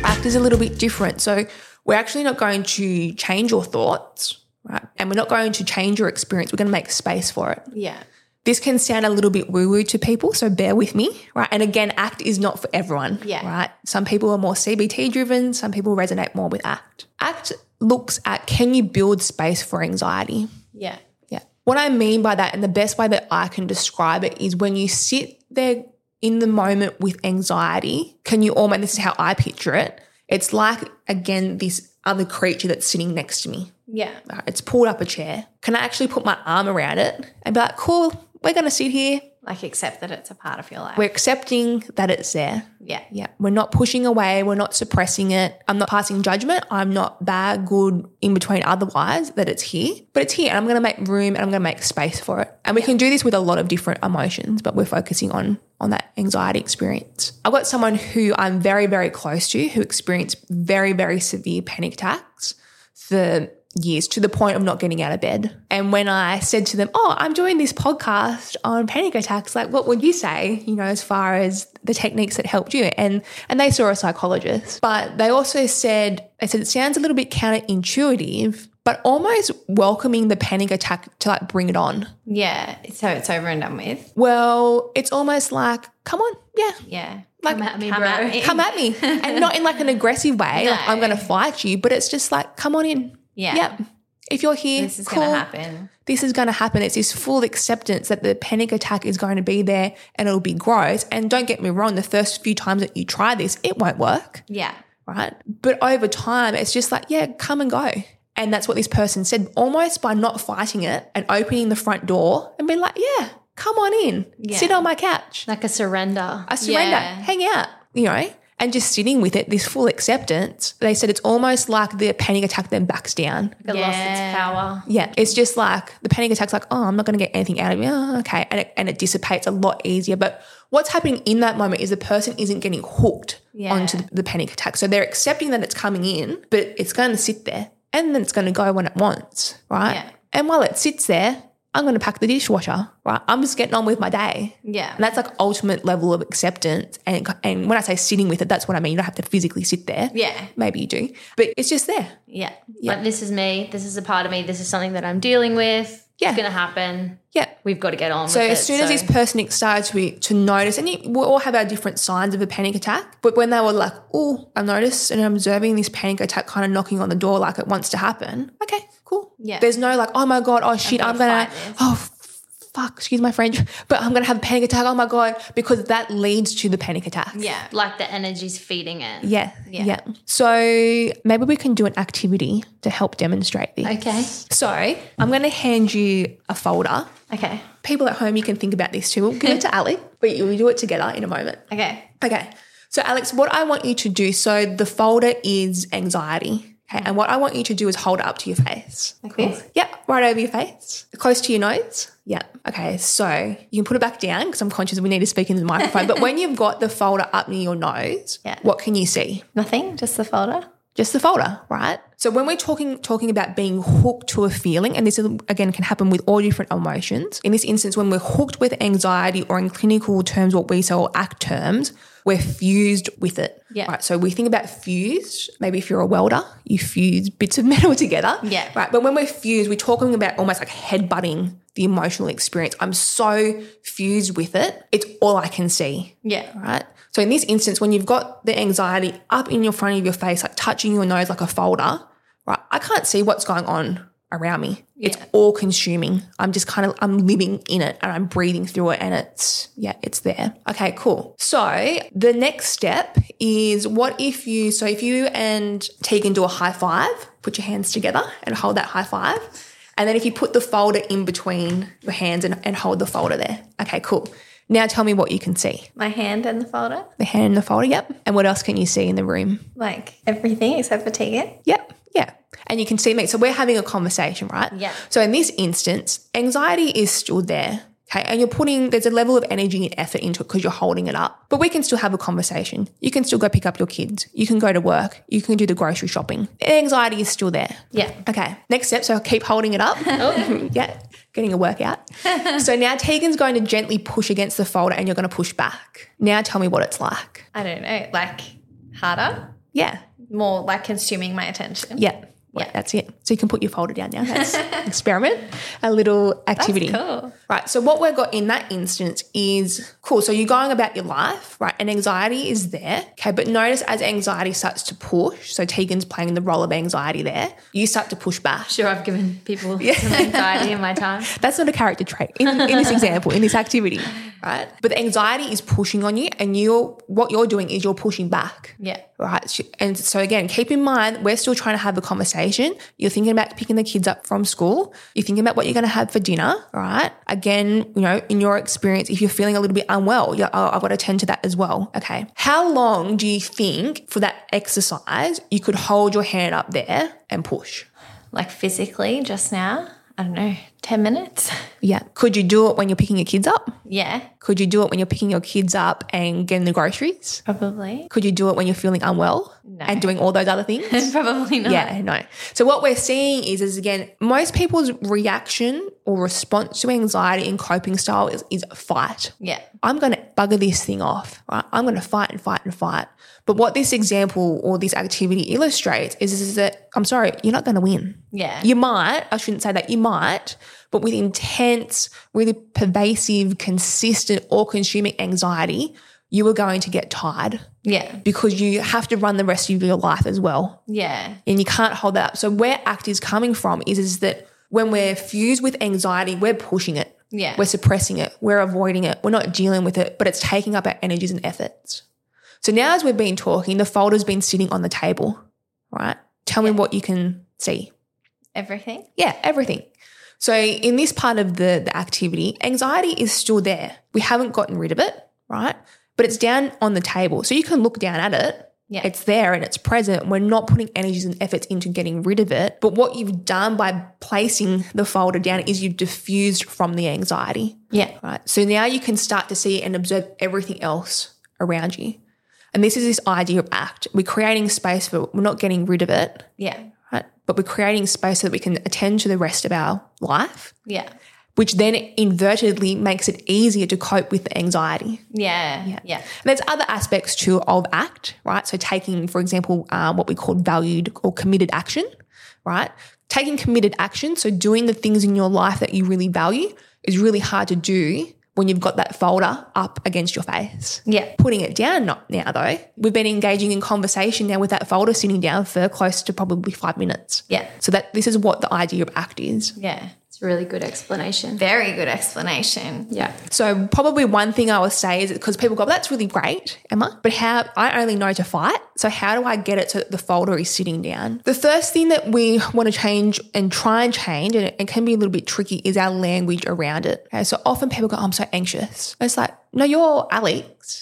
ACT is a little bit different. So we're actually not going to change your thoughts, right? And we're not going to change your experience. We're going to make space for it. Yeah. This can sound a little bit woo woo to people, so bear with me, right? And again, ACT is not for everyone, Yeah. right? Some people are more CBT driven, some people resonate more with ACT. ACT looks at can you build space for anxiety? Yeah. Yeah. What I mean by that, and the best way that I can describe it, is when you sit there in the moment with anxiety, can you almost, this is how I picture it, it's like, again, this other creature that's sitting next to me. Yeah. It's pulled up a chair. Can I actually put my arm around it and be like, cool, we're going to sit here. Like accept that it's a part of your life. We're accepting that it's there. yeah. Yeah. We're not pushing away. We're not suppressing it. I'm not passing judgment. I'm not bad, good, in between otherwise that it's here, but it's here and I'm going to make room and I'm going to make space for it. And we can do this with a lot of different emotions, but we're focusing on on that anxiety experience. I've got someone who I'm very, very close to who experienced very, very severe panic attacks for years to the point of not getting out of bed. And when I said to them, Oh, I'm doing this podcast on panic attacks, like what would you say, you know, as far as the techniques that helped you? And and they saw a psychologist. But they also said, they said it sounds a little bit counterintuitive, but almost welcoming the panic attack to like bring it on. Yeah. So it's over and done with. Well, it's almost like, come on, yeah, Yeah. like Come at me, Come bro. at me. come at me. and not in like an aggressive way, like I'm gonna fight you, but it's just like, come on in. Yeah. Yep. If you're here, This is cool. going to happen. This is going to happen. It's this full acceptance that the panic attack is going to be there and it'll be gross. And don't get me wrong, the first few times that you try this, it won't work, Yeah. right? But over time, it's just like, yeah, come and go. And that's what this person said, almost by not fighting it and opening the front door and being like, yeah, come on in, Yeah. sit on my couch. Like a surrender. I surrender, Yeah. hang out, you know, and just sitting with it, this full acceptance. They said it's almost like the panic attack then backs down. It lost its power. Yeah, it's just like the panic attack's like, oh, I'm not going to get anything out of you. Oh, okay. And it, and it dissipates a lot easier. But what's happening in that moment is the person isn't getting hooked Yeah. onto the, the panic attack. So they're accepting that it's coming in, but it's going to sit there and then it's going to go when it wants, right? Yeah. And while it sits there, I'm going to pack the dishwasher, right? I'm just getting on with my day. Yeah. And that's like ultimate level of acceptance. And, and when I say sitting with it, that's what I mean. You don't have to physically sit there. Yeah. Maybe you do, but it's just there. Yeah. Like this is me. This is a part of me. This is something that I'm dealing with. Yeah. It's gonna happen. Yeah. We've got to get on So with it. as soon as this person started to, to notice, and we all have our different signs of a panic attack, but when they were like, oh, I noticed and I'm observing this panic attack kind of knocking on the door like it wants to happen. Okay, cool. Yeah. There's no like, oh my God, oh shit, I'm gonna going to, oh, fuck, excuse my French, but I'm to have a panic attack. Oh my God, because that leads to the panic attack. Yeah. like the energy's feeding it. Yeah. Yeah. Yeah. So maybe we can do an activity to help demonstrate this. Okay. So I'm to hand you a folder. Okay. People at home, you can think about this too. We'll give it to Ali, but we'll do it together in a moment. Okay. Okay. So, Alex, what I want you to do so the folder is anxiety. Okay. Mm. And what I want you to do is hold it up to your face. Like this? Yep. Right over your face. Close to your nose. Yep. Okay. So you can put it back down because I'm conscious we need to speak into the microphone. but when you've got the folder up near your nose, Yeah. what can you see? Nothing. Just the folder. just the folder, right? So when we're talking talking about being hooked to a feeling, and this is, again can happen with all different emotions. In this instance, when we're hooked with anxiety, or in clinical terms, what we say or ACT terms, we're fused with it. Yeah. Right. So we think about fused. Maybe if you're a welder, you fuse bits of metal together. Yeah. Right. But when we're fused, we're talking about almost like headbutting the emotional experience. I'm so fused with it. It's all I can see Yeah. right? So in this instance, when you've got the anxiety up in your front of your face, like touching your nose like a folder, right? I can't see what's going on around me. It's all consuming. I'm just kind of I'm living in it and I'm breathing through it and it's yeah, it's there. Okay, cool. So the next step is what if you so if you and Tegan do a high five, put your hands together and hold that high five. And then if you put the folder in between your hands and, and hold the folder there. Okay, cool. Now tell me what you can see. My hand in the folder. The hand in the folder, yep. And what else can you see in the room? Like everything except for Tegan. Yep, yeah. And you can see me. So we're having a conversation, right? Yeah. So in this instance, anxiety is still there. Okay. And you're putting, there's a level of energy and effort into it because you're holding it up. But we can still have a conversation. You can still go pick up your kids. You can go to work. You can do the grocery shopping. Anxiety is still there. Yeah. Okay. Next step. So keep holding it up. Oh. yeah. Getting a workout. so now Tegan's going to gently push against the folder and you're going to push back. Now tell me what it's like. I don't know. Like harder. Yeah. More like consuming my attention. Yeah. Yeah, that's it. So you can put your folder down now. That's experiment, a little activity. cool. Right. So what we've got in that instance is cool. So you're going about your life, right? And anxiety is there. Okay. But notice as anxiety starts to push, so Tegan's playing the role of anxiety there, you start to push back. Sure, I've given people some anxiety in my time. That's not a character trait in, in this example, in this activity, right? But the anxiety is pushing on you, and you're what you're doing is you're pushing back. Yeah. Right. And so again, keep in mind, we're still trying to have a conversation. You're thinking about picking the kids up from school. You're thinking about what you're going to have for dinner, right? Again, you know, in your experience, if you're feeling a little bit unwell, you're, oh, I've got to tend to that as well. Okay. How long do you think for that exercise you could hold your hand up there and push? Like physically just now. I don't know. 10 minutes. Yeah. Could you do it when you're picking your kids up? Yeah. Could you do it when you're picking your kids up and getting the groceries? Probably. Could you do it when you're feeling unwell No. and doing all those other things? Probably not. Yeah, no. So what we're seeing is, is again, most people's reaction or response to anxiety and coping style is, is fight. Yeah. I'm going to bugger this thing off, right? I'm going to fight and fight and fight. But what this example or this activity illustrates is, is that, I'm sorry, you're not going to win. Yeah. You might, I shouldn't say that, you might, but with intense, really pervasive, consistent, all consuming anxiety, you are going to get tired Yeah. because you have to run the rest of your life as well Yeah. and you can't hold that up. So where ACT is coming from is, is that when we're fused with anxiety, we're pushing it. Yeah. We're suppressing it. We're avoiding it. We're not dealing with it, but it's taking up our energies and efforts. So now as we've been talking, the folder's been sitting on the table, right? Tell me what you can see. Everything. Yeah, everything. So in this part of the, the activity, anxiety is still there. We haven't gotten rid of it, right? But it's down on the table. So you can look down at it. Yeah. It's there and it's present. We're not putting energies and efforts into getting rid of it. But what you've done by placing the folder down is you've defused from the anxiety, Yeah. right? So now you can start to see and observe everything else around you. And this is this idea of act. We're creating space for we're not getting rid of it, Yeah. right? But we're creating space so that we can attend to the rest of our life Yeah. which then invertedly makes it easier to cope with the anxiety. Yeah. Yeah. And there's other aspects too of ACT, right? So taking, for example, um, what we call valued or committed action, right? Taking committed action, so doing the things in your life that you really value, is really hard to do when you've got that folder up against your face. Yeah. Putting it down not now though. We've been engaging in conversation now with that folder sitting down for close to probably five minutes. Yeah. So that this is what the idea of ACT is. Yeah. It's a really good explanation. Very good explanation. Yeah. So probably one thing I would say is because people go, well, that's really great, Emma, but how I only know to fight. So how do I get it so that the folder is sitting down? The first thing that we want to change and try and change, and it can be a little bit tricky, is our language around it. Okay, so often people go, oh, I'm so anxious. It's like, no, you're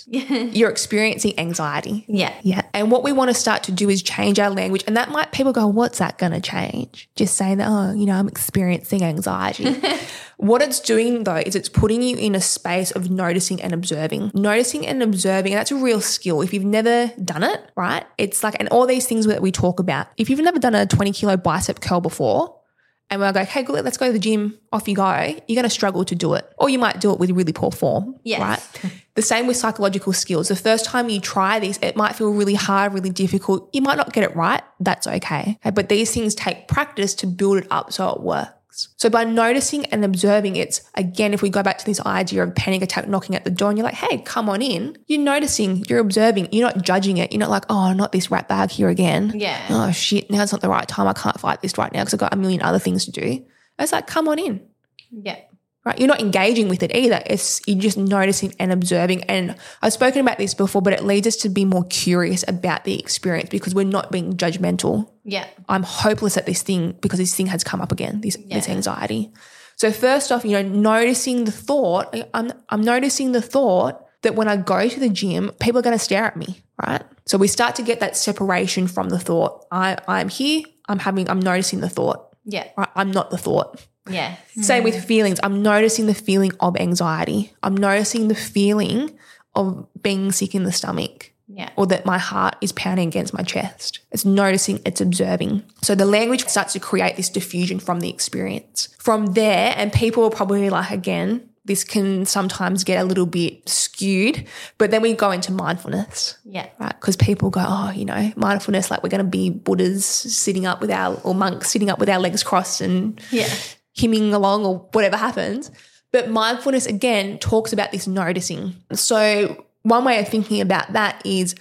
You're experiencing anxiety. Yeah. Yeah. And what we want to start to do is change our language. And that might, people go, what's that going to change? Just saying that, oh, you know, I'm experiencing anxiety. what it's doing though is it's putting you in a space of noticing and observing. Noticing and observing, and that's a real skill. If you've never done it, right? It's like, and all these things that we talk about. If you've never done a 20 kilo bicep curl before, and we'll go, okay, good, let's go to the gym, off you go, you're going to struggle to do it. Or you might do it with really poor form. Yes. Right? the same with psychological skills. The first time you try this, it might feel really hard, really difficult. You might not get it right. That's okay. okay? But these things take practice to build it up so it works. So by noticing and observing, it's again, if we go back to this idea of panic attack knocking at the door and you're like, hey, come on in. You're noticing, you're observing, you're not judging it. You're not like, oh, not this rat bag here again. Yeah. Oh shit, now it's not the right time. I can't fight this right now because I've got a million other things to do. It's like, come on in. Yeah. Right? You're not engaging with it either. It's you're just noticing and observing. And I've spoken about this before, but it leads us to be more curious about the experience because we're not being judgmental. Yeah. I'm hopeless at this thing because this thing has come up again, this, this anxiety. So first off, you know, noticing the thought, I'm, I'm noticing the thought that when I go to the gym, people are going to stare at me, right? So we start to get that separation from the thought. I, I'm here, I'm having, I'm noticing the thought, Yeah. right? I'm not the thought. Yeah. Same with feelings. I'm noticing the feeling of anxiety. I'm noticing the feeling of being sick in the stomach Yeah. or that my heart is pounding against my chest. It's noticing, it's observing. So the language starts to create this defusion from the experience. From there, and people are probably like, again, this can sometimes get a little bit skewed, but then we go into mindfulness Yeah. right? Because people go, oh, you know, mindfulness, like we're going to be Buddhas sitting up with our, or monks sitting up with our legs crossed and Yeah. Hymning along or whatever happens. But mindfulness, again, talks about this noticing. So, one way of thinking about that is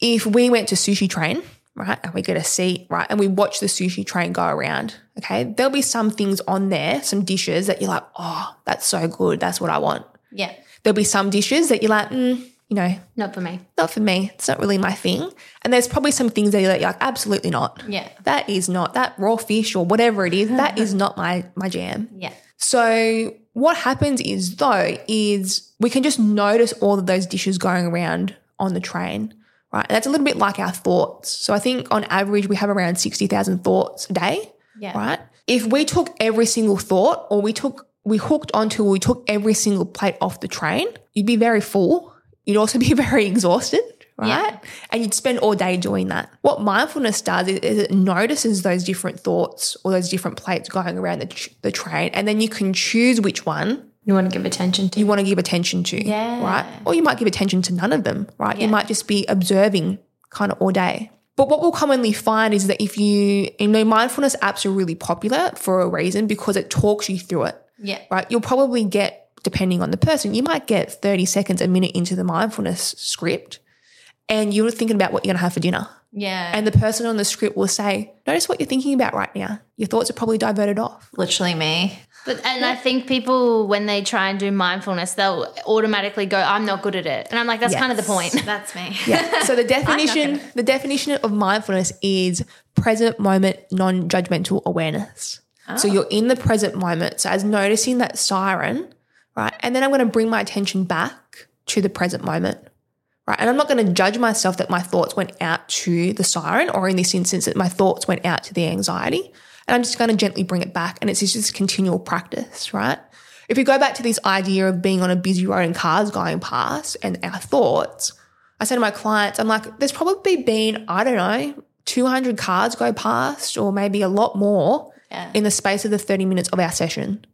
if we went to sushi train, right, and we get a seat, right, and we watch the sushi train go around, okay, there'll be some things on there, some dishes that you're like, oh, that's so good. That's what I want. Yeah. There'll be some dishes that you're like, mm, you know, Not for me. not for me. It's not really my thing. And there's probably some things that you're like, absolutely not. Yeah. That is not that raw fish or whatever it is. That is not my my jam. Yeah. So what happens is though is we can just notice all of those dishes going around on the train, right? And that's a little bit like our thoughts. So I think on average we have around sixty thousand thoughts a day, Yeah. right? If we took every single thought, or we took we hooked onto, we took every single plate off the train, you'd be very full. You'd also be very exhausted, right? Yeah. And you'd spend all day doing that. What mindfulness does is, is it notices those different thoughts or those different plates going around the, the train, and then you can choose which one You want to give attention to. you want to give attention to, Yeah. right? Or you might give attention to none of them, right? Yeah. You might just be observing kind of all day. But what we'll commonly find is that if you, you know, mindfulness apps are really popular for a reason because it talks you through it, Yeah. right? You'll probably get, depending on the person, you might get 30 seconds, a minute into the mindfulness script and you're thinking about what you're going to have for dinner. Yeah. And the person on the script will say, Notice what you're thinking about right now. Your thoughts are probably diverted off. literally me. But and I think people when they try and do mindfulness, they'll automatically go, "I'm not good at it," and I'm like, "That's kind of the point." That's me. Yeah. So the definition, the definition of mindfulness is present moment, non-judgmental awareness. So ah. you're in the present moment. So as noticing that siren, right? And then I'm going to bring my attention back to the present moment. Right. And I'm not going to judge myself that my thoughts went out to the siren, or in this instance, that my thoughts went out to the anxiety. And I'm just going to gently bring it back. And it's just this continual practice, right? If we go back to this idea of being on a busy road and cars going past and our thoughts, I say to my clients, I'm like, there's probably been, I don't know, 200 cars go past or maybe a lot more Yeah. in the space of the 30 minutes of our session.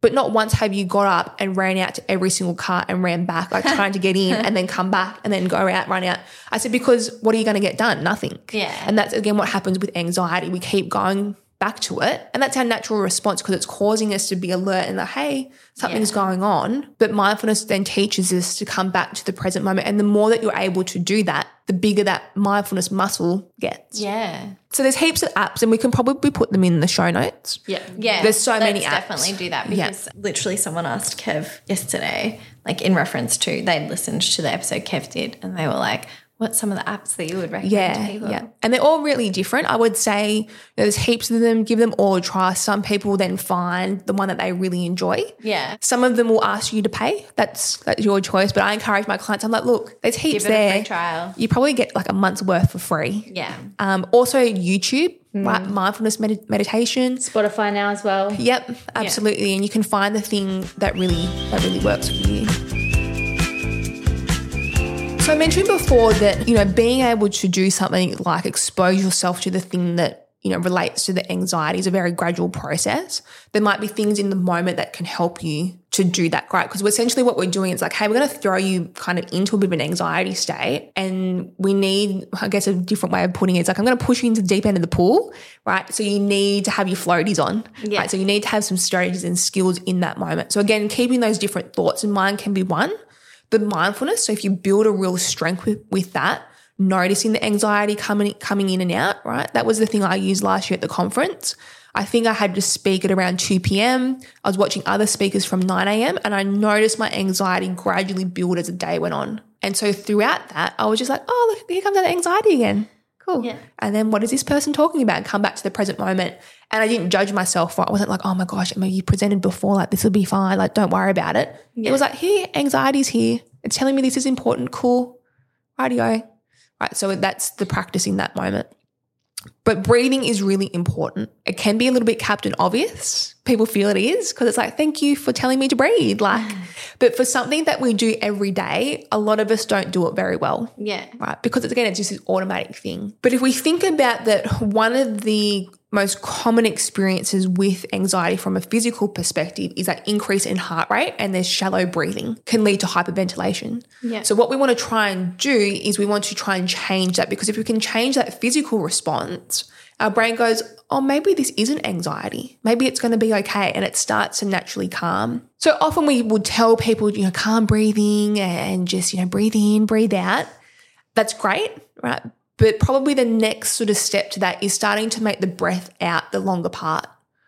But not once have you got up and ran out to every single car and ran back, like trying to get in and then come back and then go out, run out. I said, because what are you going to get done? Nothing. Yeah. And that's again what happens with anxiety. We keep going back to it. And that's our natural response because it's causing us to be alert and like, hey, something's going on. But mindfulness then teaches us to come back to the present moment. And the more that you're able to do that, the bigger that mindfulness muscle gets. Yeah. So there's heaps of apps and we can probably put them in the show notes. Yeah. Yeah. There's so let's many apps. definitely do that Yeah. because literally someone asked Kev yesterday, like in reference to they'd listened to the episode Kev did, and they were like, What's some of the apps that you would recommend to Yeah, people? yeah. And they're all really different. I would say you know, there's heaps of them. Give them all a try. Some people then find the one that they really enjoy. Yeah. Some of them will ask you to pay. That's that's your choice. But I encourage my clients. I'm like, look, there's heaps Give it a there. free trial. You probably get like a month's worth for free. Yeah. Um, also YouTube, right? Mindfulness med- meditation. Spotify now as well. Yep, absolutely. And you can find the thing that really that really works for you. So I mentioned before that, you know, being able to do something like expose yourself to the thing that, you know, relates to the anxiety is a very gradual process. There might be things in the moment that can help you to do that great. Because essentially what we're doing is like, hey, we're going to throw you kind of into a bit of an anxiety state. And we need, I guess, a different way of putting it. It's like, I'm going to push you into the deep end of the pool, right? So you need to have your floaties on, Yeah. right? So you need to have some strategies and skills in that moment. So again, keeping those different thoughts in mind can be one. The mindfulness. So if you build a real strength with, with that, noticing the anxiety coming coming in and out, right? That was the thing I used last year at the conference. I think I had to speak at around 2 p.m. I was watching other speakers from 9 a.m. and I noticed my anxiety gradually build as the day went on. And so throughout that, I was just like, oh, look, here comes that anxiety again. Cool. Yeah. And then what is this person talking about? Come back to the present moment. And I didn't judge myself for it. I wasn't like, oh my gosh, I mean, you presented before, like this will be fine. Like, don't worry about it. It was like, here, anxiety's here. It's telling me this is important. Cool. Radio. Right. So that's the practice in that moment. But breathing is really important. It can be a little bit captain obvious. People feel it is because it's like, thank you for telling me to breathe. Like, mm. but for something that we do every day, a lot of us don't do it very well Yeah. right? Because it's, again, it's just this automatic thing. But if we think about that, one of the most common experiences with anxiety from a physical perspective is that increase in heart rate and there's shallow breathing can lead to hyperventilation. Yeah. So what we want to try and do is we want to try and change that because if we can change that physical response, our brain goes, oh, maybe this isn't anxiety. Maybe it's going to be okay. And it starts to naturally calm. So often we would tell people, you know, calm breathing and just, you know, breathe in, breathe out. That's great, right? But probably the next sort of step to that is starting to make the breath out the longer part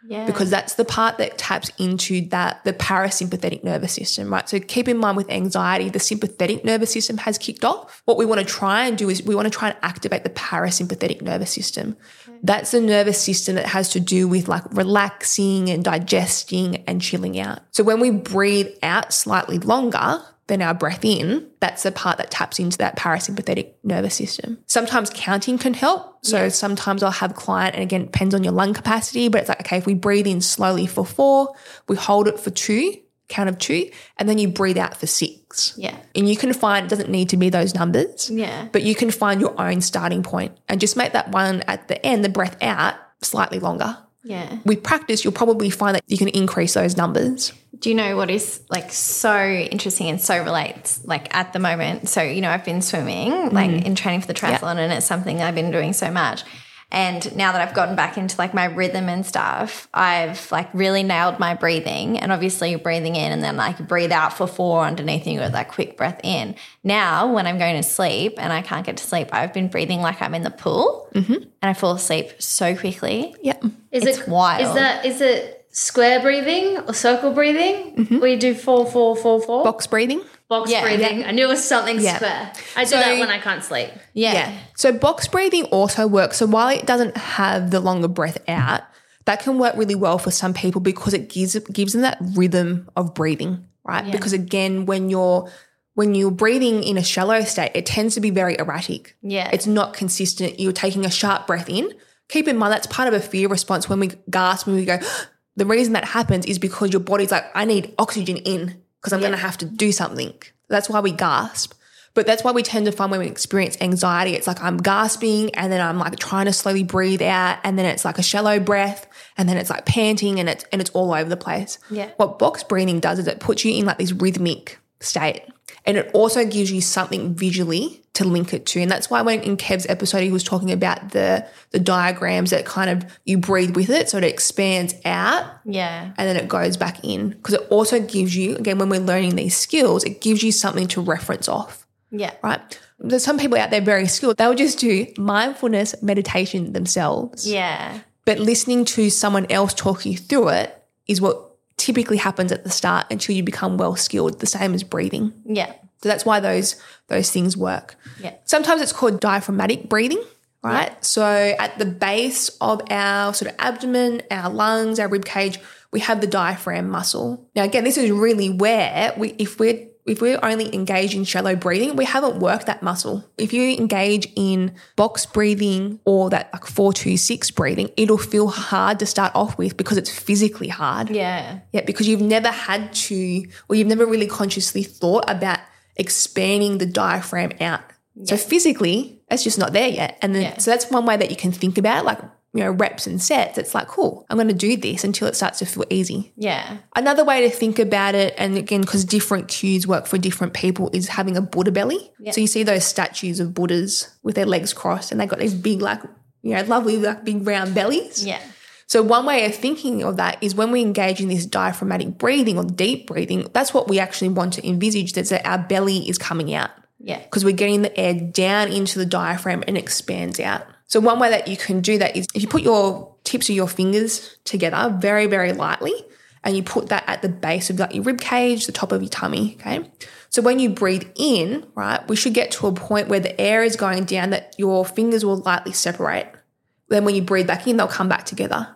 Yeah. because that's the part that taps into that the parasympathetic nervous system, right? So keep in mind with anxiety, the sympathetic nervous system has kicked off. What we want to try and do is we want to try and activate the parasympathetic nervous system. That's the nervous system that has to do with like relaxing and digesting and chilling out. So when we breathe out slightly longer, than our breath in, that's the part that taps into that parasympathetic nervous system. Sometimes counting can help. So sometimes I'll have a client, and again, it depends on your lung capacity, but it's like, okay, if we breathe in slowly for four, we hold it for two, count of two, and then you breathe out for six. yeah. And you can find it doesn't need to be those numbers, Yeah. but you can find your own starting point and just make that one at the end, the breath out, slightly longer. Yeah. With practice, you'll probably find that you can increase those numbers. Do you know what is like so interesting and so relates like at the moment? So, you know, I've been swimming like mm-hmm. in training for the triathlon and it's something I've been doing so much. And now that I've gotten back into like my rhythm and stuff, I've like really nailed my breathing and obviously breathing in and then like breathe out for four underneath and you got that quick breath in. Now, when I'm going to sleep and I can't get to sleep, I've been breathing like I'm in the pool mm-hmm. and I fall asleep so quickly. Yep. Is It's it wild. Is that is it square breathing or circle breathing? Mm-hmm. Where you do four, four, four, four? Box breathing. Box Yeah. breathing. I knew it was something Yeah. square. I do So- that when I can't sleep. Yeah. Yeah. So box breathing also works. So while it doesn't have the longer breath out, that can work really well for some people because it gives gives them that rhythm of breathing, right? Because again, when you're when you're breathing in a shallow state, it tends to be very erratic. Yeah. It's not consistent. You're taking a sharp breath in. Keep in mind that's part of a fear response when we gasp when we go, the reason that happens is because your body's like, I need oxygen in because I'm going to have to do something. That's why we gasp. But that's why we tend to find when we experience anxiety, it's like I'm gasping and then I'm like trying to slowly breathe out and then it's like a shallow breath and then it's like panting and it's and it's all over the place. Yeah. What box breathing does is it puts you in like this rhythmic state. And it also gives you something visually to link it to. And that's why when in Kev's episode he was talking about the the diagrams that kind of you breathe with it so it expands out Yeah. and then it goes back in. Because it also gives you, again, when we're learning these skills, it gives you something to reference off Yeah. right? There's some people out there very skilled. They'll just do mindfulness meditation themselves. Yeah. But listening to someone else talk you through it is what typically happens at the start until you become well skilled, the same as breathing. Yeah. So that's why those those things work. Yeah. Sometimes it's called diaphragmatic breathing, right? So at the base of our sort of abdomen, our lungs, our rib cage, we have the diaphragm muscle. Now again, this is really where we if we're if we're only engaged in shallow breathing, we haven't worked that muscle. If you engage in box breathing or that like four two six breathing, it'll feel hard to start off with because it's physically hard. Yeah. Yeah, because you've never had to, or you've never really consciously thought about expanding the diaphragm out. So physically, it's just not there yet. And then, Yeah. so that's one way that you can think about it, like, you know, reps and sets. It's like, cool, I'm going to do this until it starts to feel easy. Yeah. Another way to think about it, and again, because different cues work for different people, is having a Buddha belly. So you see those statues of Buddhas with their legs crossed, and they've got these big, like, you know, lovely, like big round bellies. Yeah. So one way of thinking of that is when we engage in this diaphragmatic breathing or deep breathing, that's what we actually want to envisage that's that our belly is coming out Yeah. because we're getting the air down into the diaphragm and expands out. So one way that you can do that is if you put your tips of your fingers together very, very lightly and you put that at the base of like your rib cage, the top of your tummy, okay? So when you breathe in, right, we should get to a point where the air is going down that your fingers will lightly separate. Then when you breathe back in, they'll come back together.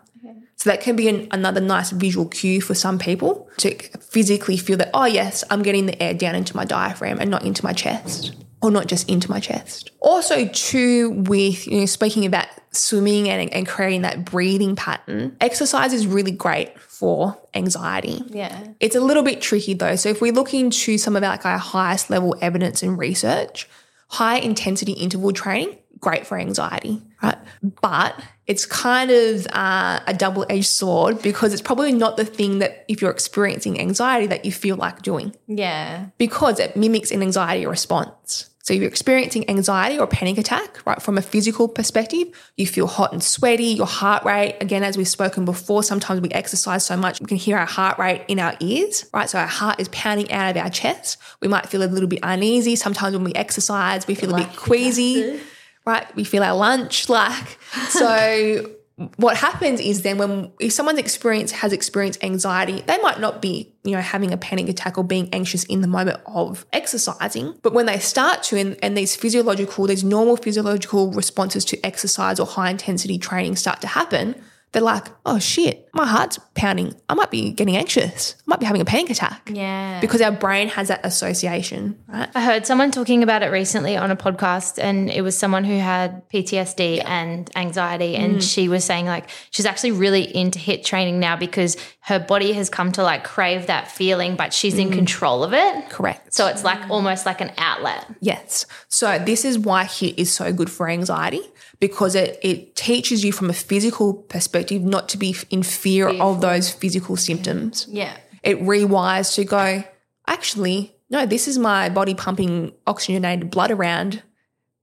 So that can be an, another nice visual cue for some people to physically feel that, oh, yes, I'm getting the air down into my diaphragm and not into my chest or not just into my chest. Also, too, with, you know, speaking about swimming and, and creating that breathing pattern, exercise is really great for anxiety. Yeah. It's a little bit tricky though. So if we look into some of our, like our highest level evidence and research, high intensity interval training, great for anxiety, right? But it's kind of uh, a double edged sword because it's probably not the thing that if you're experiencing anxiety that you feel like doing Yeah. because it mimics an anxiety response. So if you're experiencing anxiety or panic attack, right, from a physical perspective, you feel hot and sweaty, your heart rate, again, as we've spoken before, sometimes we exercise so much, we can hear our heart rate in our ears, right? So our heart is pounding out of our chest. We might feel a little bit uneasy. Sometimes when we exercise, we feel a bit queasy, right? We feel our lunch, like, so what happens is then when if someone's experience has experienced anxiety, they might not be, you know, having a panic attack or being anxious in the moment of exercising. But when they start to and, and these physiological, these normal physiological responses to exercise or high intensity training start to happen, they're like, oh shit, my heart's pounding. I might be getting anxious. I might be having a panic attack. Yeah. Because our brain has that association, right? I heard someone talking about it recently on a podcast, and it was someone who had PTSD and anxiety. And mm. she was saying, like, she's actually really into HIIT training now because her body has come to like crave that feeling, but she's in mm. control of it. Correct. So it's like almost like an outlet. Yes. So this is why HIIT is so good for anxiety because it, it teaches you from a physical perspective not to be in fear of those physical symptoms. yeah. It rewires to go, actually, no, this is my body pumping oxygenated blood around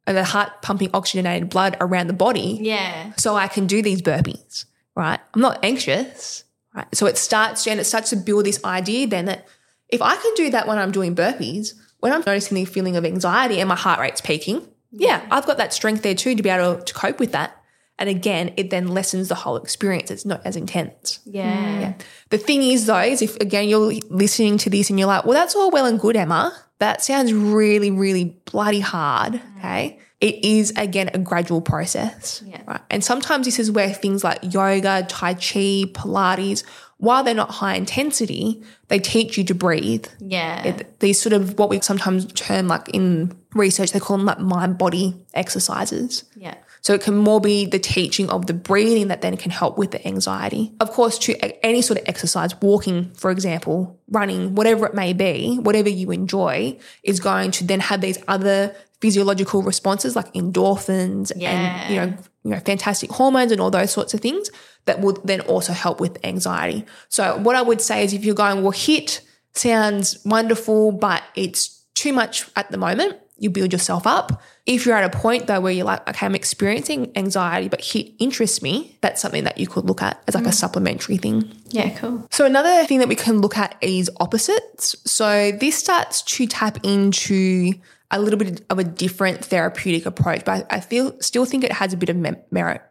and the heart pumping oxygenated blood around the body Yeah. so I can do these burpees, right? I'm not anxious, right? So it starts and it starts to build this idea then that if I can do that when I'm doing burpees, when I'm noticing the feeling of anxiety and my heart rate's peaking, yeah, I've got that strength there too to be able to, to cope with that. And again, it then lessens the whole experience. It's not as intense. Yeah. The thing is, though, is if again you're listening to this and you're like, well, that's all well and good, Emma. That sounds really, really bloody hard. Mm. Okay. It is, again, a gradual process. Yeah. Right. And sometimes this is where things like yoga, Tai Chi, Pilates, while they're not high intensity, they teach you to breathe. Yeah. It- these sort of what we sometimes term like in research, they call them like mind body exercises. yeah. So it can more be the teaching of the breathing that then can help with the anxiety. Of course, to any sort of exercise, walking, for example, running, whatever it may be, whatever you enjoy, is going to then have these other physiological responses like endorphins and you know, you know, fantastic hormones and all those sorts of things that will then also help with anxiety. So what I would say is if you're going, well, HIIT sounds wonderful, but it's too much at the moment, you build yourself up. If you're at a point though where you're like, okay, I'm experiencing anxiety, but HIIT interests me, that's something that you could look at as like a mm. supplementary thing. Yeah, cool. So another thing that we can look at is opposites. So this starts to tap into a little bit of a different therapeutic approach, but I feel still think it has a bit of merit.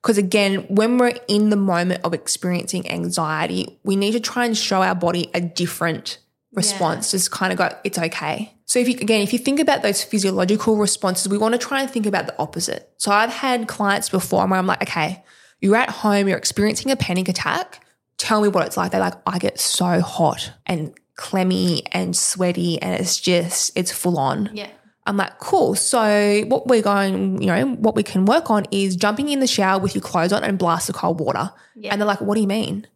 Because again, when we're in the moment of experiencing anxiety, we need to try and show our body a different response. Just kind of go, it's okay. So if you again, if you think about those physiological responses, we want to try and think about the opposite. So I've had clients before where I'm like, okay, you're at home, you're experiencing a panic attack. Tell me what it's like. They're like, I get so hot and clammy and sweaty and it's just it's full on. Yeah. I'm like, cool. So what we're going, you know, what we can work on is jumping in the shower with your clothes on and blast the cold water. Yeah. And they're like, what do you mean?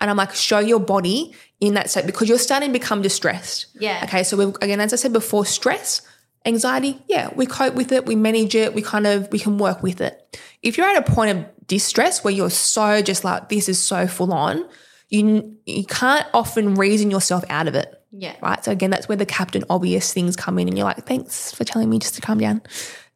And I'm like, show your body in that state because you're starting to become distressed. Yeah. Okay. So again, as I said before, stress, anxiety, yeah, we cope with it, we manage it, we kind of we can work with it. If you're at a point of distress where you're so just like this is so full on, you you can't often reason yourself out of it. Yeah. Right. So again, that's where the captain obvious things come in and you're like, thanks for telling me just to calm down.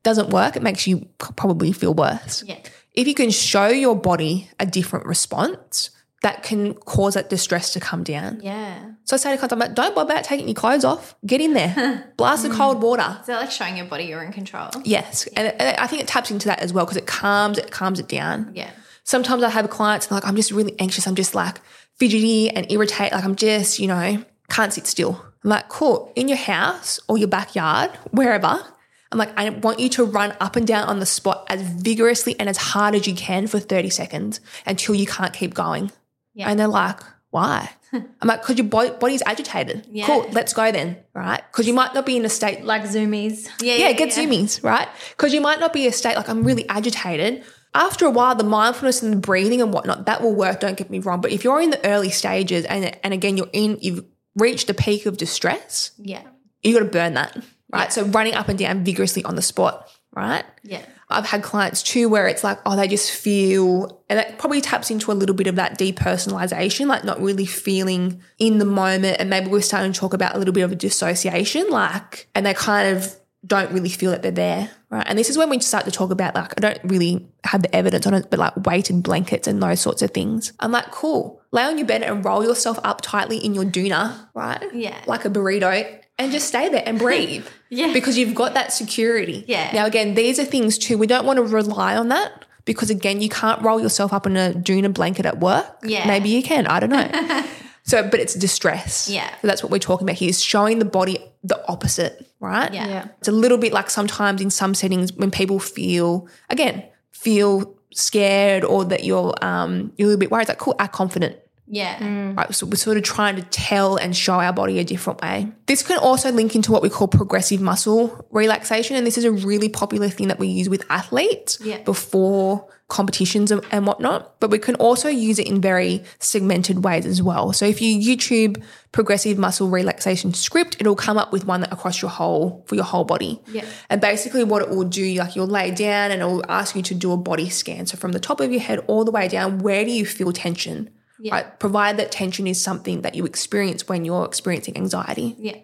Doesn't work. It makes you probably feel worse. Yeah. If you can show your body a different response, that can cause that distress to come down. Yeah. So I say to clients, I'm like, don't bother about taking your clothes off. Get in there. Blast the mm. cold water. Is that like showing your body you're in control? Yes. And, and I think it taps into that as well because it calms it calms it down. Yeah. Sometimes I have clients and like, I'm just really anxious. I'm just like fidgety and irritated. Like I'm just, you know, can't sit still. I'm like, cool. In your house or your backyard, wherever. I'm like, I want you to run up and down on the spot as vigorously and as hard as you can for 30 seconds until you can't keep going. Yeah. And they're like, why? I'm like, because your body, body's agitated. Yeah. Cool, let's go then, right? Because you might not be in a state Like zoomies. Yeah. yeah, get zoomies, right? Because you might not be in a state like I'm really agitated. After a while, the mindfulness and the breathing and whatnot that will work. Don't get me wrong, but if you're in the early stages and and again you're in, you've reached a peak of distress, Yeah. you got to burn that, right? So running up and down vigorously on the spot, right? Yeah. I've had clients too where it's like, oh, they just feel, and that probably taps into a little bit of that depersonalization, like not really feeling in the moment. And maybe we're starting to talk about a little bit of a dissociation, like, and they kind of don't really feel that they're there, right? And this is when we start to talk about, like, I don't really have the evidence on it, but like weighted blankets and those sorts of things. I'm like, cool, lay on your bed and roll yourself up tightly in your doona, right? Yeah. Like a burrito. And just stay there and breathe. Yeah. Because you've got that security. Yeah. Now, again, these are things too. We don't want to rely on that because, again, you can't roll yourself up in a doona blanket at work. Yeah. Maybe you can. I don't know. so, but it's distress. Yeah. So that's what we're talking about here is showing the body the opposite, right? Yeah. Yeah. It's a little bit like sometimes in some settings when people feel, again, feel scared or that you're um you're a little bit worried. It's like, cool, act confident. Yeah. Mm. Right, so we're sort of trying to tell and show our body a different way. This can also link into what we call progressive muscle relaxation, and this is a really popular thing that we use with athletes Yeah. before competitions and, and whatnot. But we can also use it in very segmented ways as well. So if you YouTube progressive muscle relaxation script, it'll come up with one that across your whole for your whole body. Yeah. And basically, what it will do, like you'll lay down and it'll ask you to do a body scan. So from the top of your head all the way down, where do you feel tension? Right. Provide that tension is something that you experience when you're experiencing anxiety. Yeah.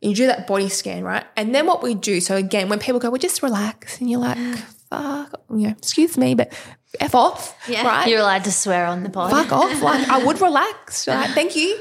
You do that body scan, right? And then what we do, so again, when people go, well, just relax, and you're like, mm. fuck, you know, excuse me, but F off, Yeah. right? You're allowed to swear on the pod. fuck off. Like I would relax. Right? Thank you.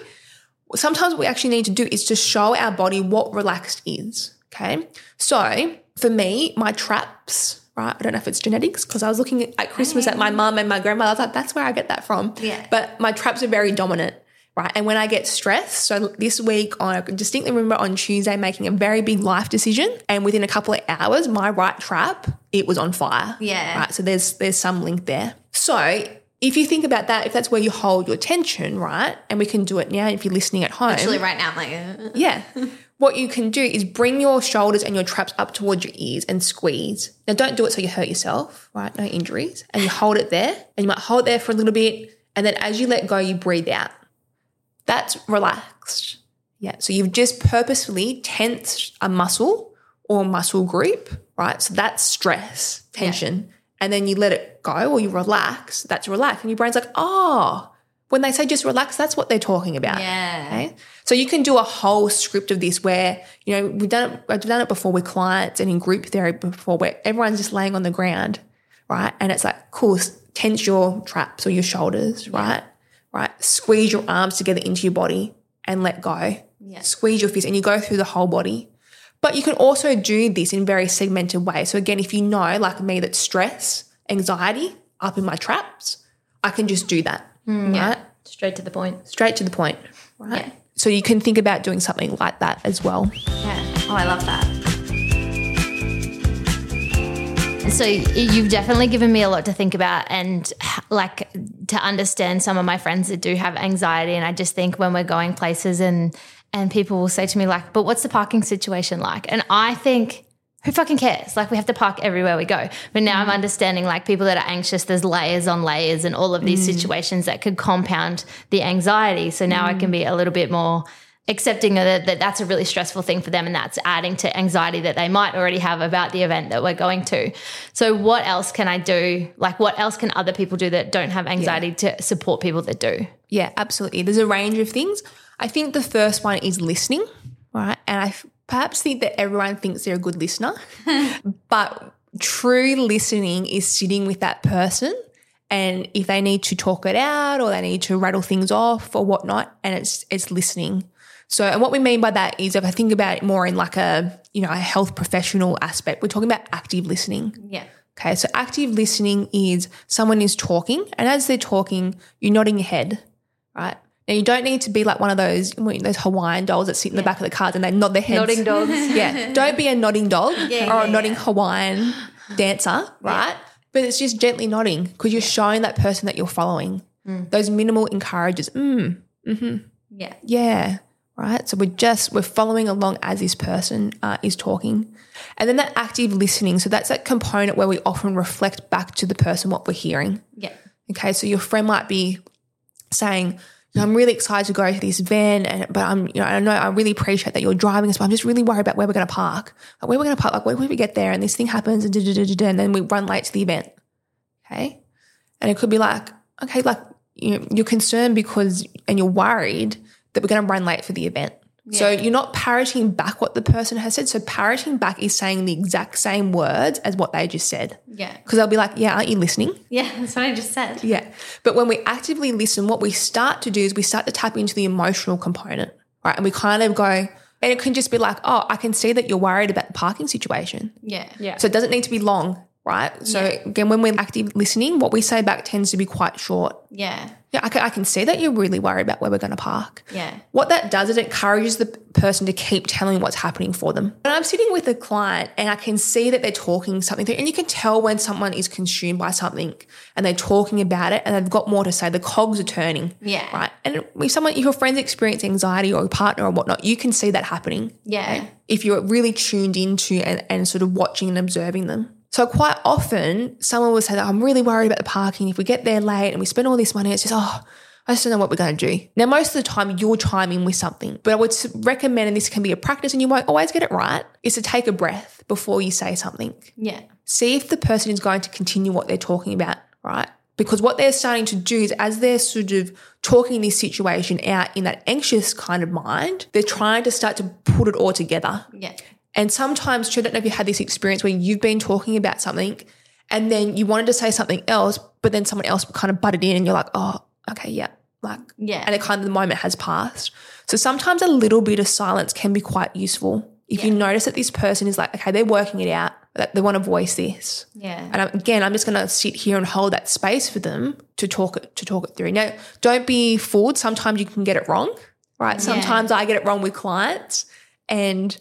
Sometimes what we actually need to do is to show our body what relaxed is. Okay. So for me, my traps, right? I don't know if it's genetics because I was looking at Christmas at my mum and my grandmother. I was like, that's where I get that from. Yeah. But my traps are very dominant. Right. And when I get stressed, so this week I distinctly remember on Tuesday making a very big life decision. And within a couple of hours, my right trap, it was on fire. Yeah. Right. So there's there's some link there. So if you think about that, if that's where you hold your tension, right? And we can do it now if you're listening at home. Actually, right now, I'm like, uh, Yeah. what you can do is bring your shoulders and your traps up towards your ears and squeeze. Now, don't do it so you hurt yourself, right? No injuries. And you hold it there and you might hold it there for a little bit. And then as you let go, you breathe out. That's relaxed. Yeah. So you've just purposefully tensed a muscle or muscle group, right? So that's stress, tension. And then you let it go or you relax. That's relaxed. And your brain's like, oh, when they say just relax, that's what they're talking about. Yeah. Okay? So you can do a whole script of this where, you know, we've done it, I've done it before with clients and in group therapy before where everyone's just laying on the ground, right? And it's like, cool, tense your traps or your shoulders, right? Right. Squeeze your arms together into your body and let go. Yeah. Squeeze your fist and you go through the whole body. But you can also do this in very segmented ways. So again, if you know, like me, that stress, anxiety up in my traps, I can just do that. Hmm. Right? Straight to the point. Straight to the point. Right. So you can think about doing something like that as well. yeah. Oh, I love that. So you've definitely given me a lot to think about and like to understand some of my friends that do have anxiety and I just think when we're going places and and people will say to me like but what's the parking situation like and I think who fucking cares like we have to park everywhere we go but now I'm mm. understanding like people that are anxious there's layers on layers and all of these mm. situations that could compound the anxiety so now I can mm. be a little bit more accepting that, that that's a really stressful thing for them and that's adding to anxiety that they might already have about the event that we're going to. So what else can I do? Like what else can other people do that don't have anxiety to support people that do? Yeah, absolutely. There's a range of things. I think the first one is listening, right? And I perhaps think that everyone thinks they're a good listener, but true listening is sitting with that person. And if they need to talk it out or they need to rattle things off or whatnot, and it's it's listening. So, and what we mean by that is if I think about it more in like a, you know, a health professional aspect, we're talking about active listening. Yeah. Okay, so active listening is someone is talking, and as they're talking, you're nodding your head, right? Now you don't need to be like one of those those Hawaiian dolls that sit in the back of the cars and they nod their heads. Nodding dogs. Yeah, don't be a nodding dog or yeah, a nodding Hawaiian dancer, right? But it's just gently nodding because you're showing that person that you're following. Those minimal encourages. Mm, Yeah. yeah, right. So we're just we're following along as this person uh, is talking, and then that active listening. So that's that component where we often reflect back to the person what we're hearing. Yeah. Okay, so your friend might be saying, Mm. "I'm really excited to go to this event, and but I'm, you know, I know I really appreciate that you're driving us, but I'm just really worried about where we're going to park. Like, where we're going to park, like where we get there, and this thing happens, and da, da, da, and then we run late to the event. Okay, and it could be like, okay, like you you're concerned because and you're worried that we're going to run late for the event. So you're not parroting back what the person has said. So parroting back is saying the exact same words as what they just said. Yeah. Because they'll be like, yeah, aren't you listening? Yeah. That's what I just said. Yeah. But when we actively listen, what we start to do is we start to tap into the emotional component, right? And we kind of go, and it can just be like, oh, I can see that you're worried about the parking situation. Yeah. Yeah. So it doesn't need to be long, right? So again, when we're active listening, what we say back tends to be quite short. Yeah. Yeah, I can, I can see that you're really worried about where we're going to park. Yeah. What that does is it encourages the person to keep telling what's happening for them. And I'm sitting with a client and I can see that they're talking something, and you can tell when someone is consumed by something and they're talking about it and they've got more to say. The cogs are turning. Yeah. Right. And if someone, if your friends experience anxiety or a partner or whatnot, you can see that happening Yeah. if you're really tuned into and, and sort of watching and observing them. So quite often someone will say that I'm really worried about the parking. If we get there late and we spend all this money, it's just, oh, I just don't know what we're going to do. Now, most of the time you're chiming with something, but I would recommend, and this can be a practice and you won't always get it right, is to take a breath before you say something. Yeah. See if the person is going to continue what they're talking about, right? Because what they're starting to do is as they're sort of talking this situation out in that anxious kind of mind, they're trying to start to put it all together. Yeah. And sometimes, Trish, I don't know if you had this experience where you've been talking about something and then you wanted to say something else, but then someone else kind of butted in and you're like, oh, okay, yeah. Like, Yeah. and it kind of the moment has passed. So sometimes a little bit of silence can be quite useful. If you notice that this person is like, okay, they're working it out, that they want to voice this. Yeah. And I'm, again, I'm just going to sit here and hold that space for them to talk it to talk it through. Now, don't be fooled. Sometimes you can get it wrong, right? Sometimes I get it wrong with clients, and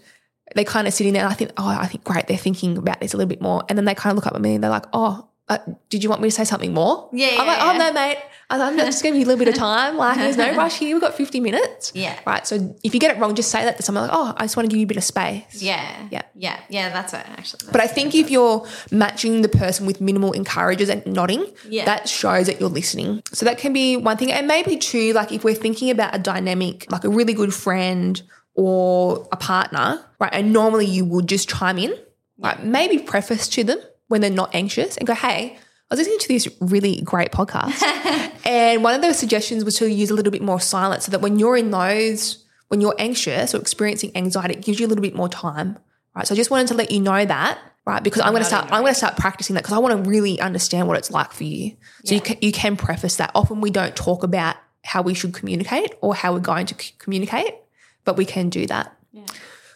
they kind of sitting there. And I think, oh, I think great. They're thinking about this a little bit more, and then they kind of look up at me and they're like, oh, uh, did you want me to say something more? Yeah, I'm like, yeah, oh, yeah. no, mate. I'm I'm just giving you a little bit of time. Like, there's no rush here. We've got 50 minutes. Yeah. Right. So if you get it wrong, just say that to someone like, oh, I just want to give you a bit of space. Yeah. Yeah. Yeah. Yeah. That's it, actually. But I think if you're matching the person with minimal encouragers and nodding, Yeah. that shows that you're listening. So that can be one thing. And maybe two, like if we're thinking about a dynamic, like a really good friend or a partner, right? And normally you would just chime in, right? Maybe preface to them when they're not anxious and go, hey, I was listening to this really great podcast. and one of those suggestions was to use a little bit more silence so that when you're in those, when you're anxious or experiencing anxiety, it gives you a little bit more time. Right. So I just wanted to let you know that, right? Because I'm going to start, I'm going to start practicing that because I want to really understand what it's like for you. So you, can, you can preface that. Often we don't talk about how we should communicate or how we're going to communicate, but we can do that.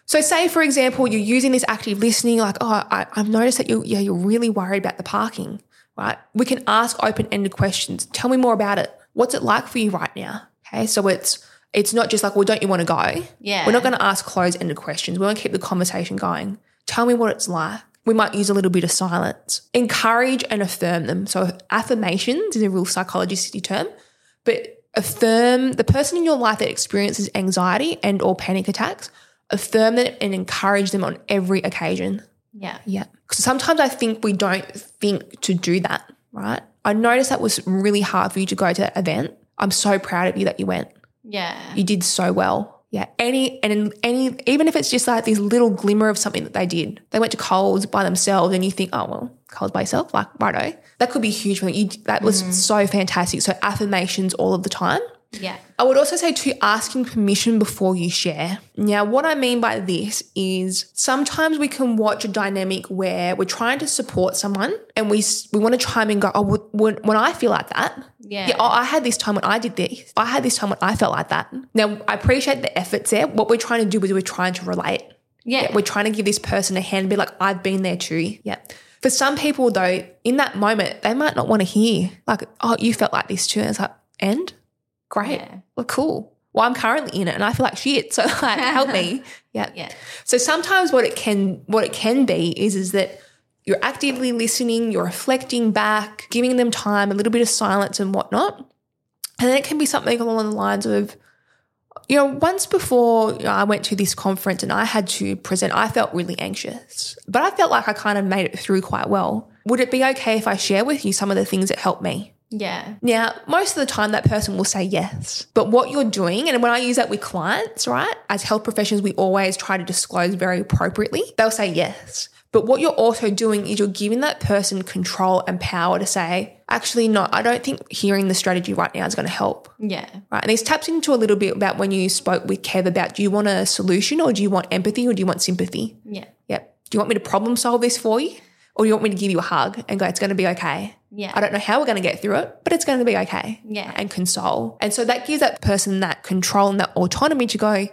So, say for example, you're using this active listening, like, oh, I, I've noticed that you, yeah, you're really worried about the parking, right? We can ask open-ended questions. Tell me more about it. What's it like for you right now? Okay, so it's it's not just like, well, don't you want to go? Yeah. We're not going to ask closed-ended questions. We want to keep the conversation going. Tell me what it's like. We might use a little bit of silence. Encourage and affirm them. So affirmations is a real psychology city term, but affirm the person in your life that experiences anxiety and or panic attacks affirm them and encourage them on every occasion. Yeah. yeah. Because sometimes i think we don't think to do that right? I noticed that was really hard for you to go to that event. I'm so proud of you that you went. Yeah. you did so well. Yeah. Any and in any even if it's just like this little glimmer of something that they did. They went to coles by themselves and you think oh well coles by yourself like righto that could be huge for you that was mm. so fantastic so affirmations all of the time Yeah. I would also say to asking permission before you share. Now, what I mean by this is sometimes we can watch a dynamic where we're trying to support someone and we we want to chime in and go, oh, when, when I feel like that, Yeah. oh, I had this time when I did this. I had this time when I felt like that. Now, I appreciate the efforts there. What we're trying to do is we're trying to relate. Yeah. We're trying to give this person a hand and be like, I've been there too. Yeah. For some people, though, in that moment, they might not want to hear, like, oh, you felt like this too. And it's like, and? Great. Yeah. Well, cool. Well, I'm currently in it and I feel like shit. So like help me. Yeah. Yeah. So sometimes what it can what it can be is is that you're actively listening, you're reflecting back, giving them time, a little bit of silence and whatnot. And then it can be something along the lines of, you know, once before you know, I went to this conference and I had to present, I felt really anxious, but I felt like I kind of made it through quite well. Would it be okay if I share with you some of the things that helped me? Yeah. Now, most of the time that person will say yes. But what you're doing, and when I use that with clients, right, as health professionals, we always try to disclose very appropriately. They'll say yes. But what you're also doing is you're giving that person control and power to say, actually, no, I don't think hearing the strategy right now is going to help. Yeah. Right. And this taps into a little bit about when you spoke with Kev about do you want a solution or do you want empathy or do you want sympathy? Yeah. Yep. Do you want me to problem solve this for you? Or do you want me to give you a hug and go, it's going to be okay? Yeah. I don't know how we're going to get through it, but it's going to be okay. Yeah. And console. And so that gives that person that control and that autonomy to go,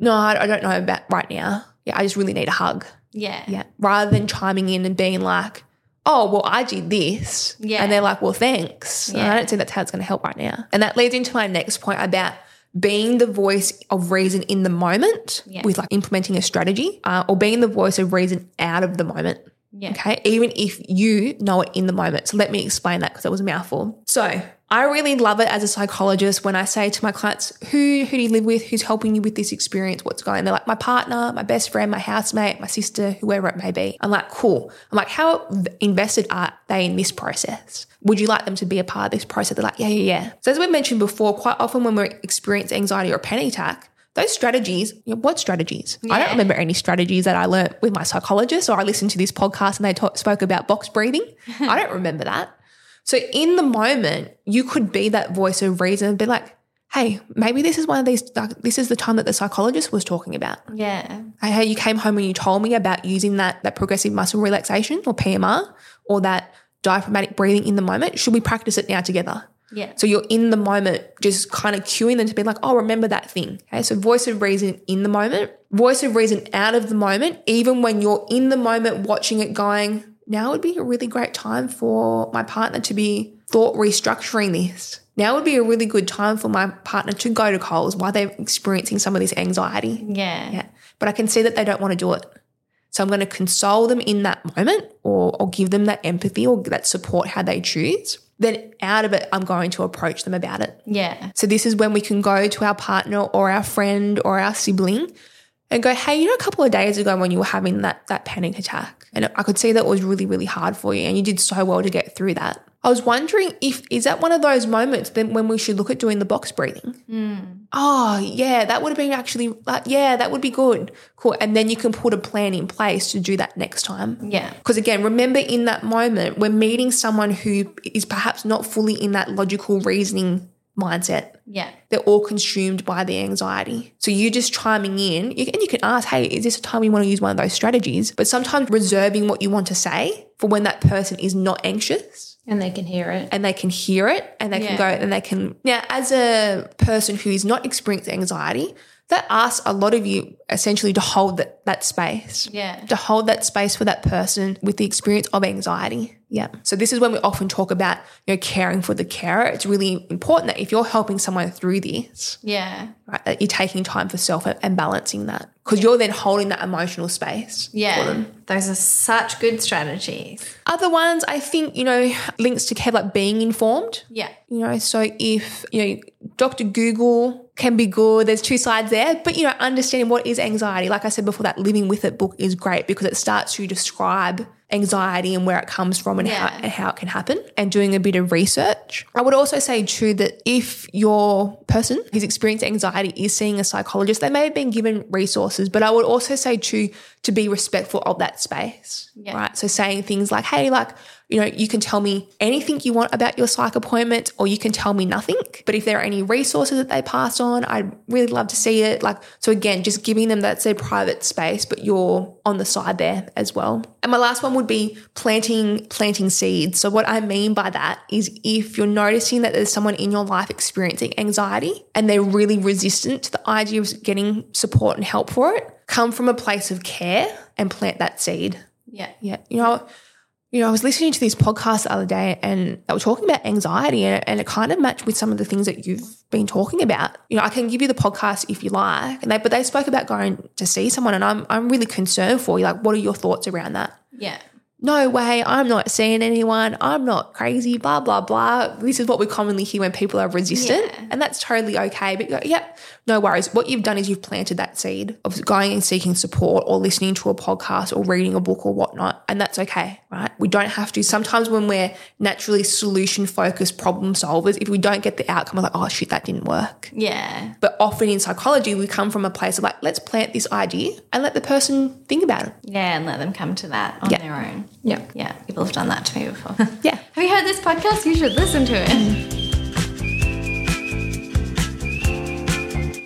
no, I I don't know about right now. Yeah, I just really need a hug. Yeah. Yeah. Rather than chiming in and being like, oh, well, I did this. Yeah. And they're like, well, thanks. Yeah. I don't think that's how it's going to help right now. And that leads into my next point about being the voice of reason in the moment Yeah. with like implementing a strategy uh, or being the voice of reason out of the moment. Yeah. Okay. Even if you know it in the moment. So let me explain that because that was a mouthful. So I really love it as a psychologist when I say to my clients, who, who do you live with? Who's helping you with this experience? What's going on? They're like, my partner, my best friend, my housemate, my sister, whoever it may be. I'm like, cool. I'm like, how invested are they in this process? Would you like them to be a part of this process? They're like, yeah, yeah, yeah. So as we mentioned before, quite often when we experience anxiety or panic attack, those strategies, you know, what strategies? I don't remember any strategies that I learnt with my psychologist or I listened to this podcast and they ta- spoke about box breathing. I don't remember that. So in the moment, you could be that voice of reason and be like, hey, maybe this is one of these, like, this is the time that the psychologist was talking about. Yeah. Hey, hey, you came home and you told me about using that, that progressive muscle relaxation or PMR or that diaphragmatic breathing in the moment. Should we practice it now together? Yeah. So you're in the moment, just kind of cueing them to be like, oh, remember that thing. Okay. So voice of reason in the moment, voice of reason out of the moment, even when you're in the moment watching it going, now would be a really great time for my partner to be thought restructuring this. Now would be a really good time for my partner to go to Coles while they're experiencing some of this anxiety. Yeah. Yeah. But I can see that they don't want to do it. So I'm going to console them in that moment or, or give them that empathy or that support how they choose. Then out of it, I'm going to approach them about it. Yeah. So this is when we can go to our partner or our friend or our sibling and go, hey, you know, a couple of days ago when you were having that that panic attack, and I could see that was really, really hard for you, and you did so well to get through that. I was wondering if is that one of those moments then when we should look at doing the box breathing. Oh yeah, that would have been actually uh, yeah, that would be good. Cool, and then you can put a plan in place to do that next time. Yeah. Because again, remember in that moment, we're meeting someone who is perhaps not fully in that logical reasoning mindset. Yeah. They're all consumed by the anxiety. So you're just chiming in, you, and you can ask, hey, is this a time you want to use one of those strategies? But sometimes reserving what you want to say for when that person is not anxious And they can hear it. and they can hear it and they Yeah. can go and they can. Now, as a person who is not experiencing anxiety, that asks a lot of you essentially to hold that, that space Yeah. to hold that space for that person with the experience of anxiety. Yeah. So this is when we often talk about, you know, caring for the carer. It's really important that if you're helping someone through this, Yeah. right, that you're taking time for self and balancing that because you're then holding that emotional space for Yeah. them. Those are such good strategies. Other ones, I think, you know, links to care like being informed. Yeah. You know, so if, you know, Dr. Google can be good, there's two sides there, but, you know, understanding what is anxiety, like I said before, that Living With It book is great because it starts to describe anxiety and where it comes from and, how, and how it can happen and doing a bit of research. I would also say, too, that if your person who's experienced anxiety is seeing a psychologist, they may have been given resources, but I would also say, too, to be respectful of that space. Yeah. Right. So saying things like, hey, like, you know, you can tell me anything you want about your psych appointment or you can tell me nothing. But if there are any resources that they pass on, I'd really love to see it. Like, so again, just giving them that said private space, but you're on the side there as well. And my last one would be planting, planting seeds. So what I mean by that is if you're noticing that there's someone in your life experiencing anxiety and they're really resistant to the idea of getting support and help for it, come from a place of care and plant that seed. Yeah. Yeah. You know, you know, I was listening to these podcasts the other day and they were talking about anxiety and, and it kind of matched with some of the things that you've been talking about. You know, I can give you the podcast if you like, and they, but they spoke about going to see someone and I'm, I'm really concerned for you. Like, what are your thoughts around that? Yeah. No way, I'm not seeing anyone. I'm not crazy, blah, blah, blah. This is what we commonly hear when people are resistant. Yeah. And that's totally okay. But go, yeah, no worries. What you've done is you've planted that seed of going and seeking support or listening to a podcast or reading a book or whatnot. And that's okay, right? We don't have to. Sometimes when we're naturally solution focused problem solvers, if we don't get the outcome, we're like, oh shit, that didn't work. Yeah. But often in psychology, we come from a place of like, let's plant this idea and let the person think about it. Yeah. And let them come to that on Yeah. their own. Yeah. Yeah. People have done that to me before. Yeah. Have you heard this podcast? You should listen to it.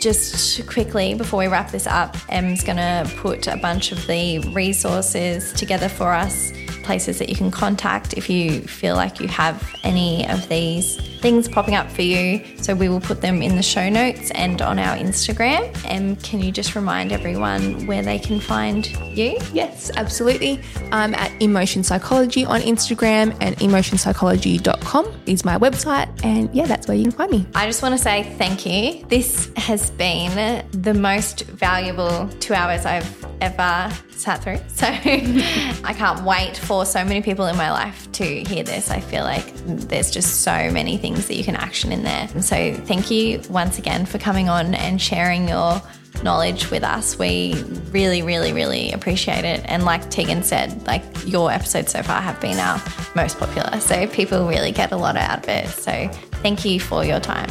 Just quickly before we wrap this up, Em's going to put a bunch of the resources together for us, places that you can contact if you feel like you have any of these things popping up for you. So we will put them in the show notes and on our Instagram. And can you just remind everyone where they can find you? Yes, absolutely. I'm at In Motion Psychology on Instagram and inmotionpsychology.com is my website. And yeah, that's where you can find me. I just want to say thank you. This has been the most valuable two hours I've ever sat through. So I can't wait for so many people in my life to hear this. I feel like there's just so many things that you can action in there. So thank you once again for coming on and sharing your knowledge with us. We really, really, really appreciate it. And like Tegan said, like your episodes so far have been our most popular. So people really get a lot out of it. So thank you for your time.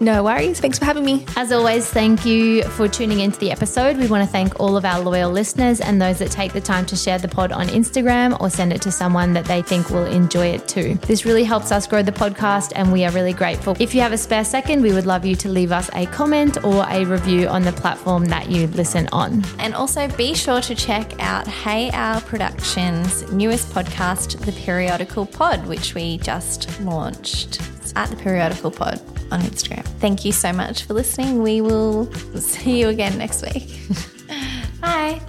No worries. Thanks for having me. As always, thank you for tuning into the episode. We want to thank all of our loyal listeners and those that take the time to share the pod on Instagram or send it to someone that they think will enjoy it too. This really helps us grow the podcast and we are really grateful. If you have a spare second, we would love you to leave us a comment or a review on the platform that you listen on. And also be sure to check out Hey Al! Productions' newest podcast, The Periodical Pod, which we just launched. At The Periodical Pod on Instagram. Thank you so much for listening. We will see you again next week. Bye.